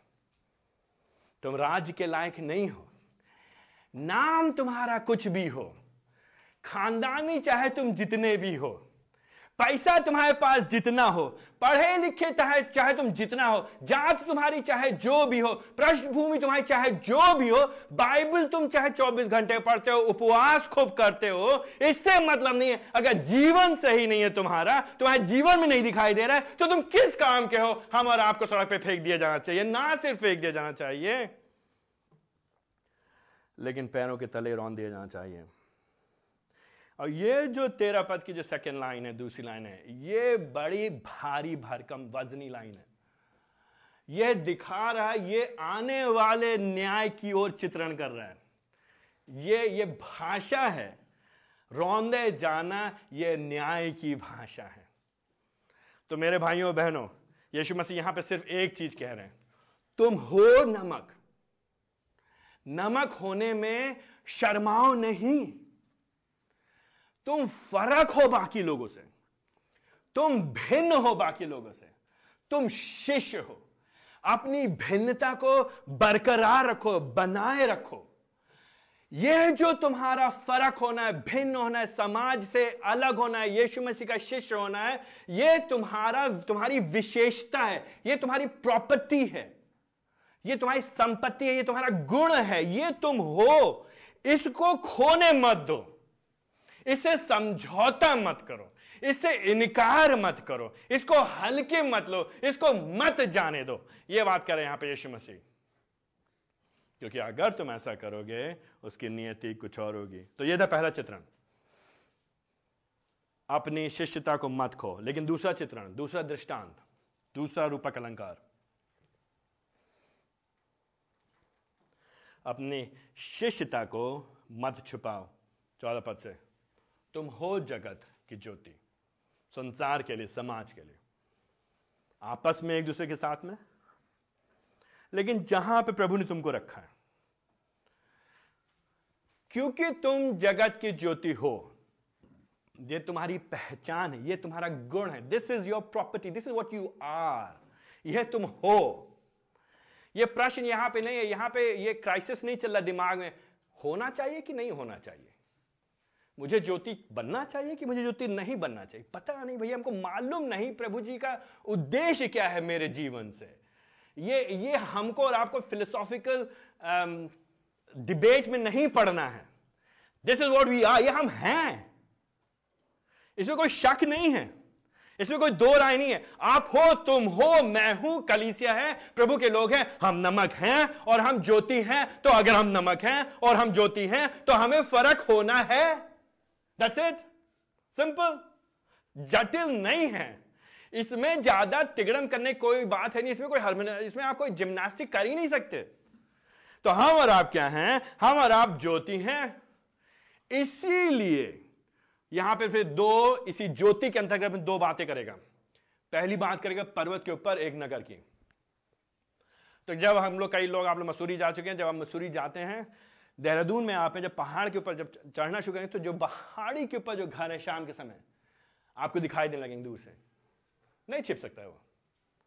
तुम राज्य के लायक नहीं हो। नाम तुम्हारा कुछ भी हो खानदानी चाहे तुम जितने भी हो, पैसा तुम्हारे पास जितना हो, पढ़े लिखे चाहे चाहे तुम जितना हो, जात तुम्हारी चाहे जो भी हो, पृष्ठभूमि तुम्हारी चाहे जो भी हो, बाइबल तुम चाहे 24 घंटे पढ़ते हो, उपवास खूब करते हो, इससे मतलब नहीं है, अगर जीवन सही नहीं है तुम्हारा, तुम्हारे जीवन में नहीं दिखाई दे रहा है तो तुम किस काम के हो? हम और आपको सड़क पर फेंक दिया जाना चाहिए, ना सिर्फ़ फेंक दिया जाना चाहिए, लेकिन पैरों के तले रौन दिया जाना चाहिए। और ये जो तेरा पद की जो सेकेंड लाइन है, दूसरी लाइन है, ये बड़ी भारी भरकम वजनी लाइन है। ये दिखा रहा है, ये आने वाले न्याय की ओर चित्रण कर रहा है। ये ये भाषा है। रौंदे जाना ये न्याय की भाषा है। तो मेरे भाइयों, बहनों, यीशु मसीह यहाँ पे सिर्फ़ एक चीज़ कह रहे हैं। तुम हो नमक। नमक होने में शर्माओ नहीं। तुम फ़र्क हो बाकी लोगों से। तुम भिन्न हो बाकी लोगों से। तुम शिष्य हो। अपनी भिन्नता को बरकरार रखो, बनाए रखो। यह जो तुम्हारा फ़र्क होना है, भिन्न होना है, समाज से अलग होना है, यीशु मसीह का शिष्य होना है यह तुम्हारा, तुम्हारी विशेषता है यह तुम्हारी प्रॉपर्टी है। यह तुम्हारी संपत्ति है यह तुम्हारा गुण है यह तुम हो। इसको खोने मत दो। इसे समझौता मत करो इससे इनकार मत करो, इसको हल्के मत लो, इसको मत जाने दो। ये बात करें यहाँ पे यीशु मसीह। क्योंकि अगर तुम ऐसा करोगे, उसकी नियति कुछ और होगी। तो यह था पहला चित्रण। अपनी शिष्यता को मत खो। लेकिन दूसरा चित्रण, दूसरा दृष्टांत, दूसरा रूपक अलंकार। अपनी शिष्यता को मत छुपाओ। चौदह पद से। तुम हो जगत की ज्योति, संसार के लिए, समाज के लिए। आपस में एक दूसरे के साथ में? लेकिन जहाँ पे प्रभु ने तुमको रखा है, क्योंकि तुम जगत की ज्योति हो, ये तुम्हारी पहचान है, ये तुम्हारा गुण है। This is your property this is what you are यह तुम हो। यह प्रश्न यहाँ पे नहीं है, यहाँ पे ये क्राइसिस नहीं चल रहा दिमाग में। होना चाहिए कि नहीं होना चाहिए? मुझे ज्योति बनना चाहिए कि मुझे ज्योति नहीं बनना चाहिए? पता नहीं भैया हमको मालूम नहीं प्रभु जी का उद्देश्य क्या है मेरे जीवन से। ये ये हमको और आपको फिलोसॉफिकल डिबेट um, में नहीं पढ़ना है। This is what we are ये हम हैं। इसमें कोई शक नहीं है। इसमें कोई दो राय नहीं है। आप हो तुम हो मैं हूँ कलीसिया है प्रभु के लोग हैं हम नमक हैं और हम ज्योति हैं तो अगर हम नमक हैं और हम ज्योति हैं तो हमें फ़र्क होना है। दैट्स इट सिंपल जटिल नहीं है। इसमें ज़्यादा तिगड़म करने कोई बात है नहीं। इसमें कोई हर इसमें आप कोई जिम्नास्टिक कर ही नहीं सकते। तो हम और आप क्या हैं? हम और आप ज्योति हैं। इसीलिए यहाँ पे फिर दो, इसी ज्योति के अंतर्गत दो बातें करेगा। पहली बात करेगा पर्वत के ऊपर एक नगर की। तो जब हम लोग, कई लोग आप लोग मसूरी जा चुके हैं। जब हम मसूरी जाते हैं देहरादून में आप जब पहाड़ के ऊपर जब चढ़ना शुरू करेंगे तो जो पहाड़ी के ऊपर जो घर है शाम के समय आपको दिखाई देने लगेंगे दूर से। नहीं छिप सकता है वो।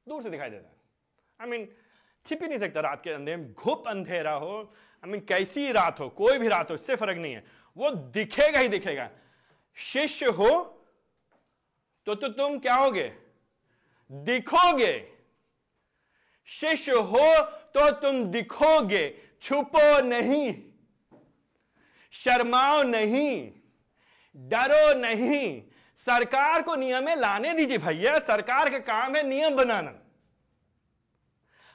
दूर से दिखाई देता है। आई मीन छिप ही नहीं सकता। रात के अंधेरे में घुप अंधेरा हो। आई मीन कैसी रात हो? कोई भी रात हो इससे फ़र्क नहीं है। वो दिखेगा ही दिखेगा। शिष्य हो तो, तो तुम क्या होगे? दिखोगे। शिष्य हो तो तुम दिखोगे। छुपो नहीं। शर्माओ नहीं, डरो नहीं। सरकार को नियमें लाने दीजिए भैया, सरकार का काम है नियम बनाना।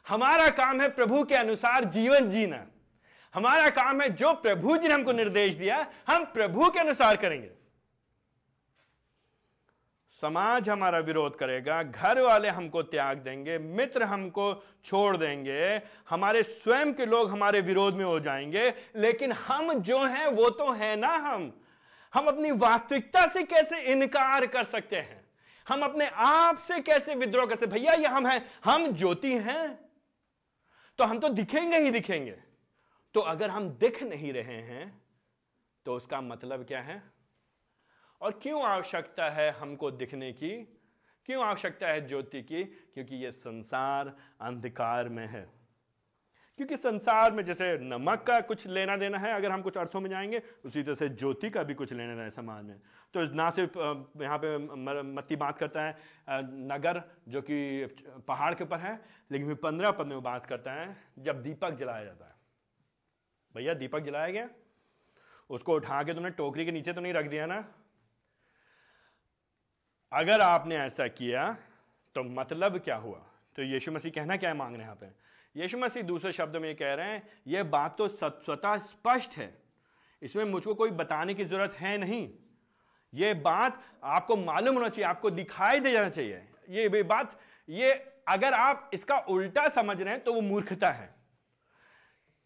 हमारा काम है प्रभु के अनुसार जीवन जीना। हमारा काम है जो प्रभु जी ने हमको निर्देश दिया, हम प्रभु के अनुसार करेंगे। समाज हमारा विरोध करेगा, घर वाले हमको त्याग देंगे, मित्र हमको छोड़ देंगे, हमारे स्वयं के लोग हमारे विरोध में हो जाएँगे, लेकिन हम जो हैं, वो तो है ना हम। हम अपनी वास्तविकता से कैसे इनकार कर सकते हैं? हम अपने आप से कैसे विद्रोह करते भैया, ये हम हैं, हम ज्योति हैं। तो हम तो दिखेंगे ही दिखेंगे। तो अगर हम दिख नहीं रहे हैं तो उसका मतलब क्या है? और क्यों आवश्यकता है हमको दिखने की? क्यों आवश्यकता है ज्योति की? क्योंकि यह संसार अंधकार में है। क्योंकि संसार में जैसे नमक का कुछ लेना देना है, अगर हम कुछ अर्थों में जाएँगे, उसी तरह से ज्योति का भी कुछ लेना देना है समाज में। तो ना सिर्फ़ यहाँ पे मत्ती बात करता है नगर जो कि पहाड़ के ऊपर है, लेकिन फिर पंद्रह पद में बात करता है, जब दीपक जलाया जाता है। भैया, दीपक जलाया गया? उसको उठा के तुमने टोकरी के नीचे तो नहीं रख दिया ना? अगर आपने ऐसा किया तो मतलब क्या हुआ? तो यीशु मसीह कहना क्या है मांग रहे हैं यहाँ पे यीशु मसीह दूसरे शब्द में कह रहे हैं, यह बात तो स्वतः स्पष्ट है। इसमें मुझको कोई बताने की ज़रूरत है नहीं। ये बात आपको मालूम होना चाहिए, आपको दिखाई दे जाना चाहिए। ये बात, ये अगर आप इसका उल्टा समझ रहे हैं तो वो मूर्खता है।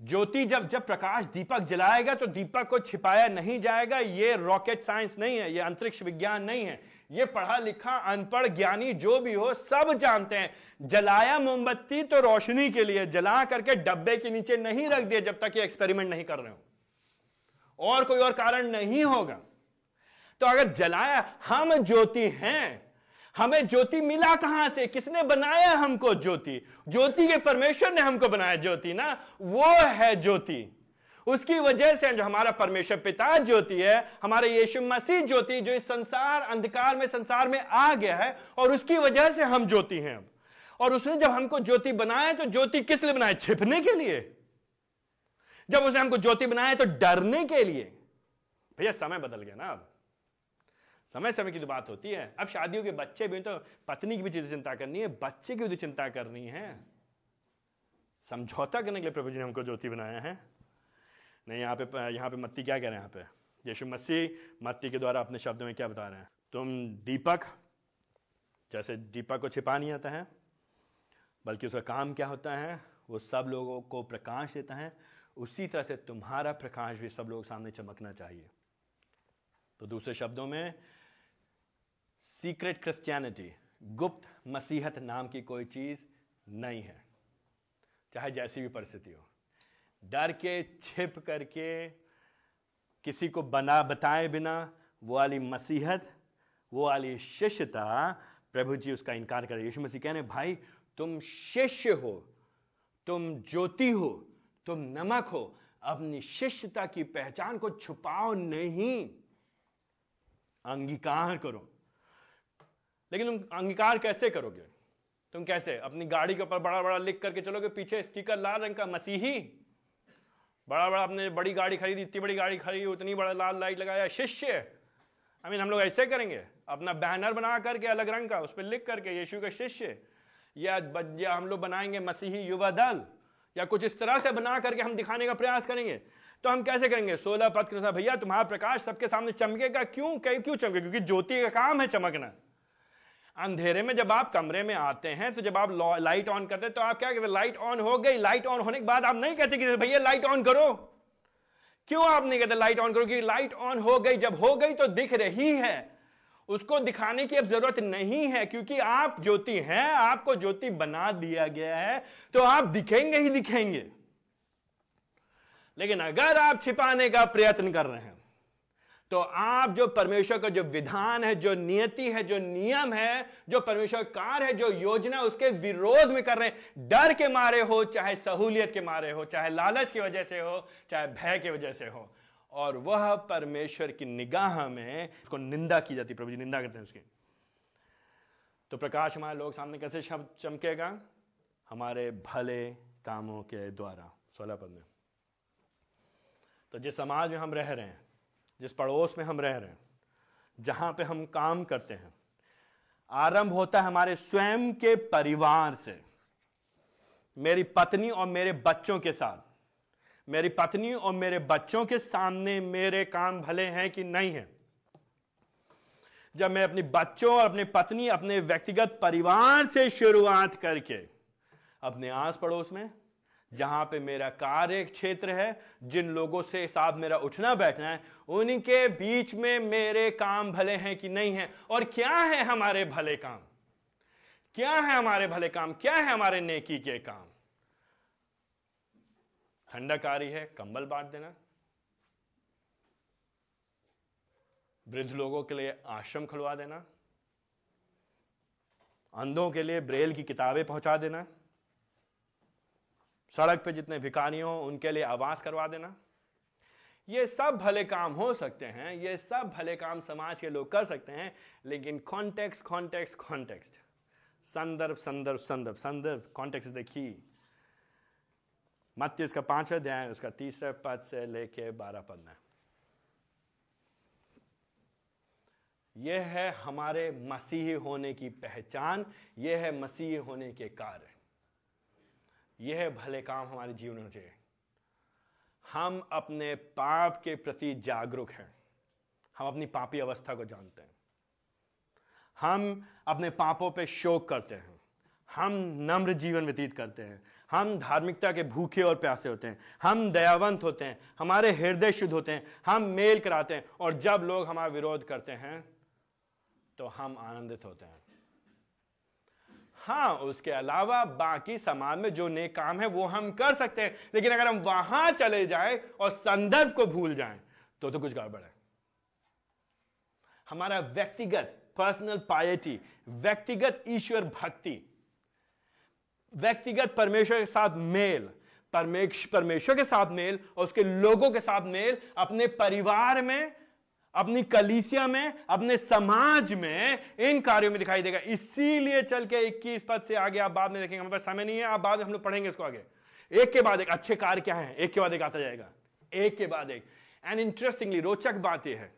ज्योति जब जब प्रकाश दीपक जलाएगा तो दीपक को छिपाया नहीं जाएगा। ये रॉकेट साइंस नहीं है, ये अंतरिक्ष विज्ञान नहीं है। ये पढ़ा लिखा, अनपढ़ ज्ञानी जो भी हो, सब जानते हैं। जलाया मोमबत्ती तो रोशनी के लिए, जला करके डब्बे के नीचे नहीं रख दिया जब तक ये एक्सपेरिमेंट नहीं कर रहे हो। और कोई और कारण नहीं होगा। तो अगर जलाया, हम ज्योति हैं हमें ज्योति मिला कहाँ से? किसने बनाया हमको ज्योति? ज्योति के परमेश्वर ने हमको बनाया ज्योति ना? वो है ज्योति। उसकी वजह से जो हमारा परमेश्वर पिता ज्योति है, हमारे यीशु मसीह ज्योति जो इस संसार, अंधकार में, संसार में आ गया है, और उसकी वजह से हम ज्योति हैं। और उसने जब हमको ज्योति बनाया तो ज्योति किस लिए बनाया छिपने के लिए। जब उसने हमको ज्योति बनाया तो डरने के लिए। भैया, समय बदल गया ना अब। समय समय की तो बात होती है। अब शादियों के बच्चे भी तो पत्नी की भी चिंता करनी है, बच्चे की भी चिंता करनी है। समझौता करने के लिए प्रभु जी ने हमको ज्योति बनाया है। नहीं, यहाँ पे यहाँ पे मत्ती क्या कह रहे हैं यहाँ पे? यीशु मसीह मत्ती के द्वारा अपने शब्दों में क्या बता रहे हैं? तुम दीपक, जैसे दीपक को छिपा नहीं आता है, बल्कि उसका काम क्या होता है? वो सब लोगों को प्रकाश देता है। उसी तरह से तुम्हारा प्रकाश भी सब लोगों के सामने चमकना चाहिए। तो दूसरे शब्दों में सीक्रेट क्रिश्चियनिटी गुप्त मसीहत नाम की कोई चीज़ नहीं है। चाहे जैसी भी परिस्थिति हो। डर के, छिप करके, किसी को बना बताए बिना, वो वाली मसीहत, वो वाली शिष्यता, प्रभु जी उसका इनकार करे यीशु मसीह कहने भाई, तुम शिष्य हो, तुम ज्योति हो, तुम नमक हो, अपनी शिष्यता की पहचान को छुपाओ नहीं। अंगीकार करो। लेकिन तुम अंगीकार कैसे करोगे? तुम कैसे अपनी गाड़ी के ऊपर बड़ा बड़ा लिख करके चलोगे? पीछे स्टिकर लाल रंग का मसीही। बड़ा बड़ा अपने बड़ी गाड़ी खरीदी इतनी बड़ी गाड़ी खरीदी उतनी बड़ा लाल लाइट लगाया शिष्य। आई मीन हम लोग ऐसे करेंगे? अपना बैनर बना करके अलग रंग का उस पर लिख करके यीशु का शिष्य। या, या हम लोग बनाएँगे मसीही युवा दल या कुछ इस तरह से बना करके हम दिखाने का प्रयास करेंगे? तो हम कैसे करेंगे? सोलह पद के अनुसार भैया तुम्हारा प्रकाश सबके सामने चमकेगा। क्यों क्यों चमके? क्योंकि ज्योति का काम है चमकना। अंधेरे में जब आप कमरे में आते हैं तो जब आप लाइट ऑन करते हैं तो आप क्या कहते हैं लाइट ऑन हो गई। लाइट ऑन होने के बाद आप नहीं कहते कि, भैया लाइट ऑन करो। क्यों आप नहीं कहते लाइट ऑन करो? क्योंकि लाइट ऑन हो गई। जब हो गई तो दिख रही है। उसको दिखाने की अब ज़रूरत नहीं है, क्योंकि आप ज्योति हैं, आपको ज्योति बना दिया गया है तो आप दिखेंगे ही दिखेंगे। लेकिन अगर आप छिपाने का प्रयत्न कर रहे हैं तो आप जो परमेश्वर का जो विधान है, जो नियति है, जो नियम है, जो परमेश्वर कार्य है, जो योजना उसके विरोध में कर रहे हैं। डर के मारे हो, चाहे सहूलियत के मारे हो, चाहे लालच की वजह से हो, चाहे भय की वजह से हो। और वह परमेश्वर की निगाह में उसको निंदा की जाती प्रभु जी निंदा करते हैं उसकी। तो प्रकाश हमारे लोग सामने कैसे शब्द चमकेगा? हमारे भले कामों के द्वारा। सोलह पद में। तो जिस समाज में हम रह रहे हैं जिस पड़ोस में हम रह रहे हैं, जहाँ पे हम काम करते हैं, आरंभ होता है हमारे स्वयं के परिवार से। मेरी पत्नी और मेरे बच्चों के साथ। मेरी पत्नी और मेरे बच्चों के सामने मेरे काम भले हैं कि नहीं है। जब मैं अपने बच्चों और अपनी पत्नी, अपने व्यक्तिगत परिवार से शुरुआत करके अपने आस पड़ोस में जहाँ पे मेरा कार्य क्षेत्र है, जिन लोगों से साथ मेरा उठना बैठना है, उनके बीच में मेरे काम भले हैं कि नहीं है। और क्या है हमारे भले काम? क्या है हमारे भले काम? क्या है हमारे नेकी के काम? ठंडा है, कंबल बांट देना। वृद्ध लोगों के लिए आश्रम खुलवा देना। अंधों के लिए ब्रेल की किताबें पहुँचा देना। सड़क पे जितने भिखारी हो उनके लिए आवास करवा देना। ये सब भले काम हो सकते हैं, ये सब भले काम समाज के लोग कर सकते हैं, लेकिन कॉन्टेक्स्ट कॉन्टेक्स्ट कॉन्टेक्स्ट संदर्भ संदर्भ संदर्भ संदर्भ कॉन्टेक्स्ट देखिए मत्य उसका पाँच अध्याय, उसका तीसरे पद से लेके बारह पद में। यह है हमारे मसीह होने की पहचान, यह है मसीह होने के कार्य। यह भले काम हमारे जीवन में चाहिए हम अपने पाप के प्रति जागरूक हैं। हम अपनी पापी अवस्था को जानते हैं। हम अपने पापों पे शोक करते हैं। हम नम्र जीवन व्यतीत करते हैं। हम धार्मिकता के भूखे और प्यासे होते हैं। हम दयावंत होते हैं। हमारे हृदय शुद्ध होते हैं। हम मेल कराते हैं। और जब लोग हमारा विरोध करते हैं तो हम आनंदित होते हैं। हाँ उसके अलावा बाकी समाज में जो नेक काम है, वो हम कर सकते हैं। लेकिन अगर हम वहाँ चले जाएँ और संदर्भ को भूल जाएँ तो तो कुछ गड़बड़ है। हमारा व्यक्तिगत पर्सनल पायटी व्यक्तिगत ईश्वर भक्ति, व्यक्तिगत परमेश्वर के साथ मेल परमेश्वर के साथ मेल और उसके लोगों के साथ मेल, अपने परिवार में अपनी कलीसिया में, अपने समाज में इन कार्यों में दिखाई देगा। इसीलिए चल के इक्कीस पद से आगे आप बाद में देखेंगे। हमारे पास समय नहीं है, आप बाद में हम लोग पढ़ेंगे इसको आगे। एक के बाद एक, अच्छे कार्य क्या है? एक के बाद एक आता जाएगा। एक के बाद एक। एंड इंटरेस्टिंगली रोचक बात यह है,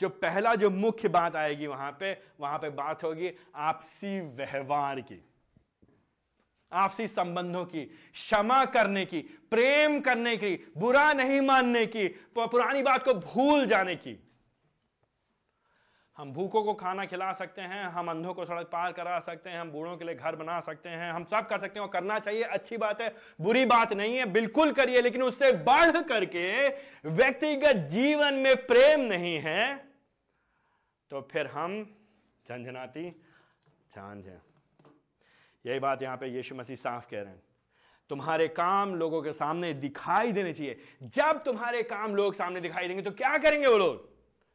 जो पहला, जो मुख्य बात आएगी वहाँ पे वहाँ पे बात होगी आपसी व्यवहार की, आपसी संबंधों की, क्षमा करने की, प्रेम करने की, बुरा नहीं मानने की पुरानी बात को भूल जाने की। हम भूखों को खाना खिला सकते हैं, हम अंधों को सड़क पार करा सकते हैं, हम बूढ़ों के लिए घर बना सकते हैं, हम सब कर सकते हैं और करना चाहिए, अच्छी बात है, बुरी बात नहीं है, बिल्कुल करिए, लेकिन उससे बढ़ करके व्यक्तिगत जीवन में प्रेम नहीं है तो फिर हम झंझनाती झांझ है। यही बात यहाँ पे यीशु मसीह साफ़ कह रहे हैं। तुम्हारे काम लोगों के सामने दिखाई देने चाहिए। जब तुम्हारे काम लोग सामने दिखाई देंगे तो क्या करेंगे वो लोग?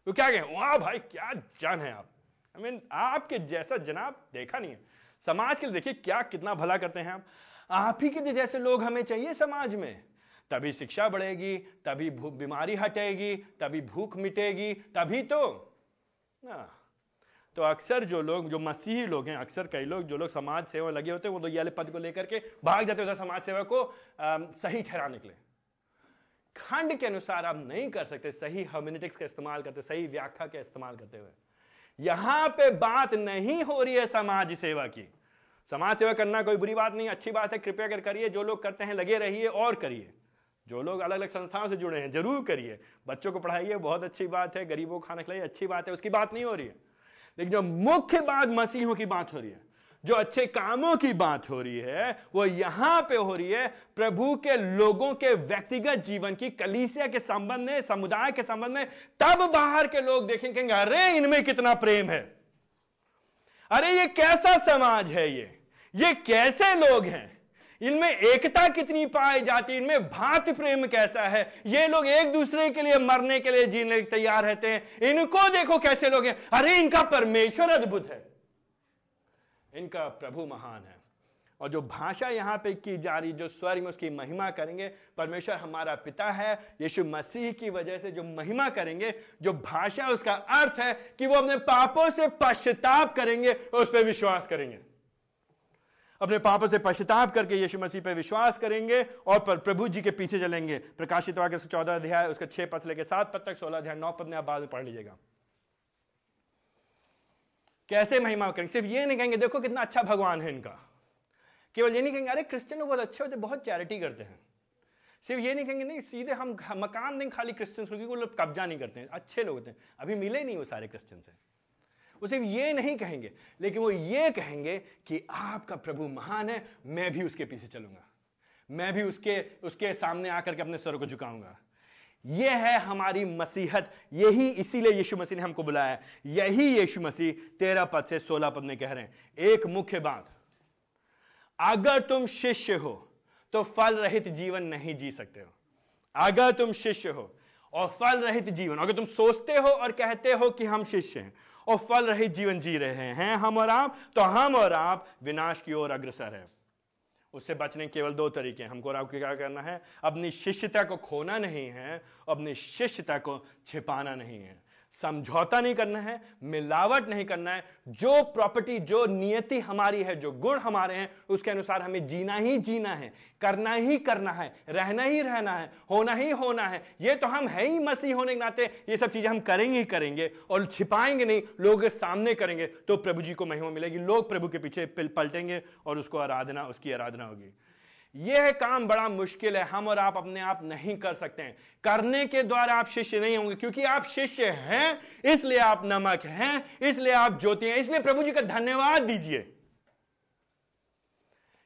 वो क्या कहें वाह भाई क्या जन है आप। आई I मीन mean, आपके जैसा जनाब देखा नहीं है। समाज के लिए देखिए क्या कितना भला करते हैं आप। आप ही के जैसे लोग हमें चाहिए समाज में। तभी शिक्षा बढ़ेगी तभी बीमारी हटेगी तभी भूख मिटेगी तभी तो ना। तो अक्सर जो लोग जो मसीही लोग हैं अक्सर कई लोग जो लोग समाज सेवा लगे होते हैं वो तो ये पद को लेकर के भाग जाते होते समाज सेवा को आ, सही ठहराने के लिए। खंड के अनुसार आप नहीं कर सकते, सही हम्युनिटिक्स का इस्तेमाल करते, सही व्याख्या का इस्तेमाल करते हुए। यहाँ पे बात नहीं हो रही है समाज सेवा की। समाज सेवा करना कोई बुरी बात नहीं, अच्छी बात है, कृपया कर करिए, जो लोग करते हैं लगे रहिए और करिए। जो लोग अलग अलग संस्थाओं से जुड़े हैं, ज़रूर करिए। बच्चों को पढ़ाइए, बहुत अच्छी बात है, गरीबों को खाना खिलाइए, अच्छी बात है, उसकी बात नहीं हो रही है। लेकिन जो मुख्य बात मसीहों की बात हो रही है जो अच्छे कामों की बात हो रही है, वो यहाँ पे हो रही है प्रभु के लोगों के व्यक्तिगत जीवन की, कलीसिया के संबंध में, समुदाय के संबंध में। तब बाहर के लोग देखेंगे अरे, इनमें कितना प्रेम है। अरे, ये कैसा समाज है ये? ये कैसे लोग हैं? इनमें एकता कितनी पाई जाती है? इनमें भात प्रेम कैसा है? ये लोग एक दूसरे के लिए, मरने के लिए जीने तैयार रहते हैं। इनको देखो कैसे लोग हैं। अरे, इनका परमेश्वर अद्भुत है। इनका प्रभु महान है। और जो भाषा यहाँ पे की जा रही, जो स्वर्ग में उसकी महिमा करेंगे, परमेश्वर हमारा पिता है, यीशु मसीह की वजह से जो महिमा करेंगे, जो भाषा उसका अर्थ है कि वो अपने पापों से पश्चाताप करेंगे और उस पर विश्वास करेंगे। अपने पापों से पश्चाताप करके यीशु मसीह पर विश्वास करेंगे और पर, प्रभु जी के पीछे चलेंगे। प्रकाशित वाक्य चौदह अध्याय, उसके छह पद लेके सात पद तक सोलह अध्याय, नौ पद में आप बाद में पढ़ लीजिएगा। कैसे महिमा करेंगे? सिर्फ़ ये नहीं कहेंगे, देखो कितना अच्छा भगवान है इनका। केवल ये नहीं कहेंगे, अरे क्रिश्चियन बहुत अच्छे होते, बहुत चैरिटी करते हैं। सिर्फ़ ये नहीं कहेंगे, नहीं, सीधे हम मकान देंगे खाली क्रिश्चियंस क्योंकि वो लोग कब्जा नहीं करते हैं, अच्छे लोग होते हैं। अभी मिले नहीं वो सारे क्रिश्चियन से। वो सिर्फ़ ये नहीं कहेंगे, लेकिन वो ये कहेंगे कि आपका प्रभु महान है, मैं भी उसके पीछे चलूँगा। मैं भी उसके उसके सामने आकर के अपने स्वर को झुकाऊँगा। यह है हमारी मसीहत। यही इसीलिए यीशु मसीह ने हमको बुलाया यही यीशु मसीह तेरह पद से सोलह पद में कह रहे हैं। एक मुख्य बात, अगर तुम शिष्य हो तो फल रहित जीवन नहीं जी सकते हो। अगर तुम शिष्य हो और फल रहित जीवन, अगर तुम सोचते हो और कहते हो कि हम शिष्य हैं और फल रहित जीवन जी रहे हैं हम और आप तो हम और आप विनाश की ओर अग्रसर है। उससे बचने केवल दो तरीके हैं। हमको आपको क्या करना है? अपनी शिष्यता को खोना नहीं है, अपनी शिष्यता को छिपाना नहीं है। समझौता नहीं करना है, मिलावट नहीं करना है। जो प्रॉपर्टी जो नियति हमारी है, जो गुण हमारे हैं, उसके अनुसार हमें जीना ही जीना है, करना ही करना है, रहना ही रहना है, होना ही होना है। ये तो हम है ही मसीह होने के नाते, ये सब चीज़ें हम करेंगे ही करेंगे और छिपाएँगे नहीं, लोगों सामने करेंगे तो प्रभु जी को महिमा मिलेगी, लोग प्रभु के पीछे पलटेंगे और उसको आराधना, उसकी आराधना होगी। यह काम बड़ा मुश्किल है, हम और आप अपने आप नहीं कर सकते हैं। करने के द्वारा आप शिष्य नहीं होंगे, क्योंकि आप शिष्य हैं, इसलिए आप नमक हैं, इसलिए आप ज्योति हैं, इसलिए प्रभु जी का धन्यवाद दीजिए।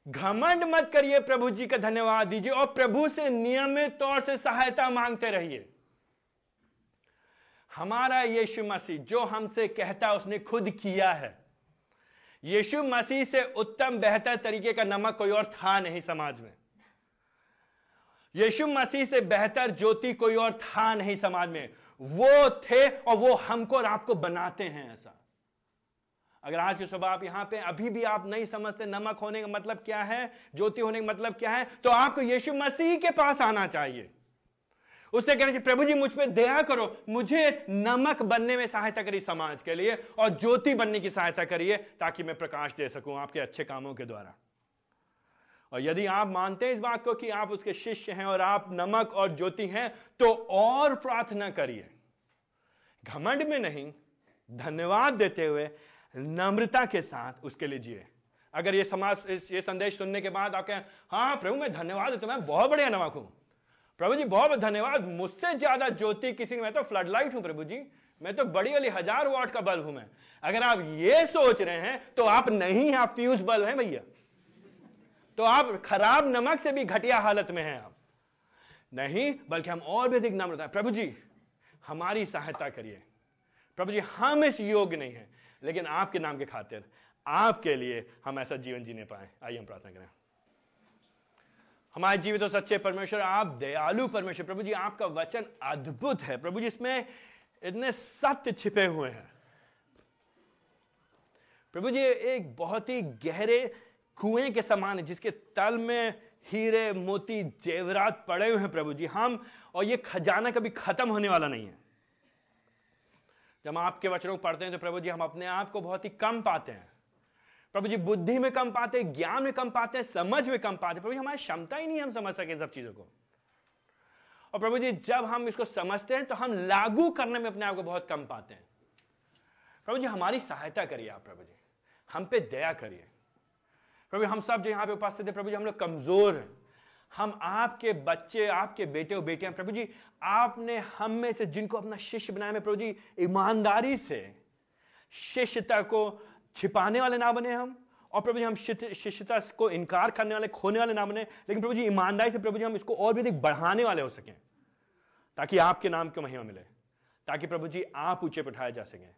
घमंड मत करिए प्रभु जी का धन्यवाद दीजिए और प्रभु से नियमित तौर से सहायता मांगते रहिए। हमारा यीशु मसीह, जो हमसे कहता, उसने खुद किया है। यीशु मसीह से उत्तम, बेहतर तरीके का नमक कोई और था नहीं समाज में। यीशु मसीह से बेहतर ज्योति कोई और था नहीं समाज में। वो थे और वो हमको और आपको बनाते हैं ऐसा। अगर आज की सुबह आप यहाँ पे अभी भी आप नहीं समझते नमक होने का मतलब क्या है, ज्योति होने का मतलब क्या है तो आपको यीशु मसीह के पास आना चाहिए। उससे कहना चाहिए प्रभु जी, मुझ पर दया करो। मुझे नमक बनने में सहायता करिए समाज के लिए और ज्योति बनने की सहायता करिए ताकि मैं प्रकाश दे सकूँ आपके अच्छे कामों के द्वारा। और यदि आप मानते हैं इस बात को कि आप उसके शिष्य हैं और आप नमक और ज्योति हैं तो और प्रार्थना करिए। घमंड में नहीं, धन्यवाद देते हुए नम्रता के साथ उसके लिए जिए। अगर ये समाज ये संदेश सुनने के बाद आप कहें हाँ प्रभु, मैं धन्यवाद देता मैं बहुत बढ़िया नमक हूँ। प्रभु जी, बहुत बहुत धन्यवाद। मुझसे ज़्यादा ज्योति किसी मैं तो फ्लड लाइट हूँ प्रभु जी। मैं तो बड़ी वाली हज़ार वाट का बल्ब हूँ मैं। अगर आप ये सोच रहे हैं तो आप नहीं आप फ्यूज बल्ब हैं भैया। तो आप खराब नमक से भी घटिया हालत में हैं आप। नहीं, बल्कि हम और भी अधिक नाम बताए प्रभु जी, हमारी सहायता करिए। प्रभु जी, हम इस योग्य नहीं है, लेकिन आपके नाम के खातिर, आपके लिए हम ऐसा जीवन जीने पाए। आइए, हम प्रार्थना करें। हमारे जीवित और सच्चे परमेश्वर, आप दयालु परमेश्वर, प्रभु जी, आपका वचन अद्भुत है। प्रभु जी, इसमें इतने सत्य छिपे हुए हैं। प्रभु जी, एक बहुत ही गहरे कुएँ के समान है, जिसके तल में हीरे, मोती, जेवरात पड़े हुए हैं प्रभु जी। हम और ये खजाना कभी खत्म होने वाला नहीं है। जब हम आपके वचनों को पढ़ते हैं तो प्रभु जी, हम अपने आप को बहुत ही कम पाते हैं। प्रभु जी, बुद्धि में कम पाते, ज्ञान में कम पाते, समझ में कम पाते। प्रभु जी, हमारी क्षमता ही नहीं हम समझ सके इन सब चीज़ों को। और प्रभु जी, जब हम इसको समझते हैं तो हम लागू करने में अपने आप को बहुत कम पाते हैं। प्रभु जी, हमारी सहायता करिए आप, प्रभु जी। हम पे दया करिए। प्रभु हम सब जो यहाँ पे उपस्थित है, प्रभु जी, हम लोग कमज़ोर हैं। हम आपके बच्चे, आपके बेटे और बेटियाँ, प्रभु जी, आपने हम में से जिनको अपना शिष्य बनाया प्रभु जी, ईमानदारी से, शिष्यता को छिपाने वाले ना बने हम, और प्रभु जी हम शिष्यता को इनकार करने वाले, खोने वाले ना बने, लेकिन प्रभु जी ईमानदारी से प्रभु जी हम इसको और भी अधिक बढ़ाने वाले हो सकें, ताकि आपके नाम को महिमा मिले, ताकि प्रभु जी आप ऊँचे उठाए जा सकें,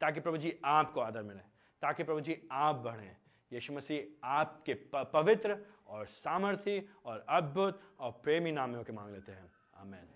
ताकि प्रभु जी आपको आदर मिले, ताकि प्रभु जी आप बढ़ें। यीशु मसीह आपके पवित्र और सामर्थ्य और अद्भुत और प्रेमी नाम में होकर मांग लेते हैं। आमेन।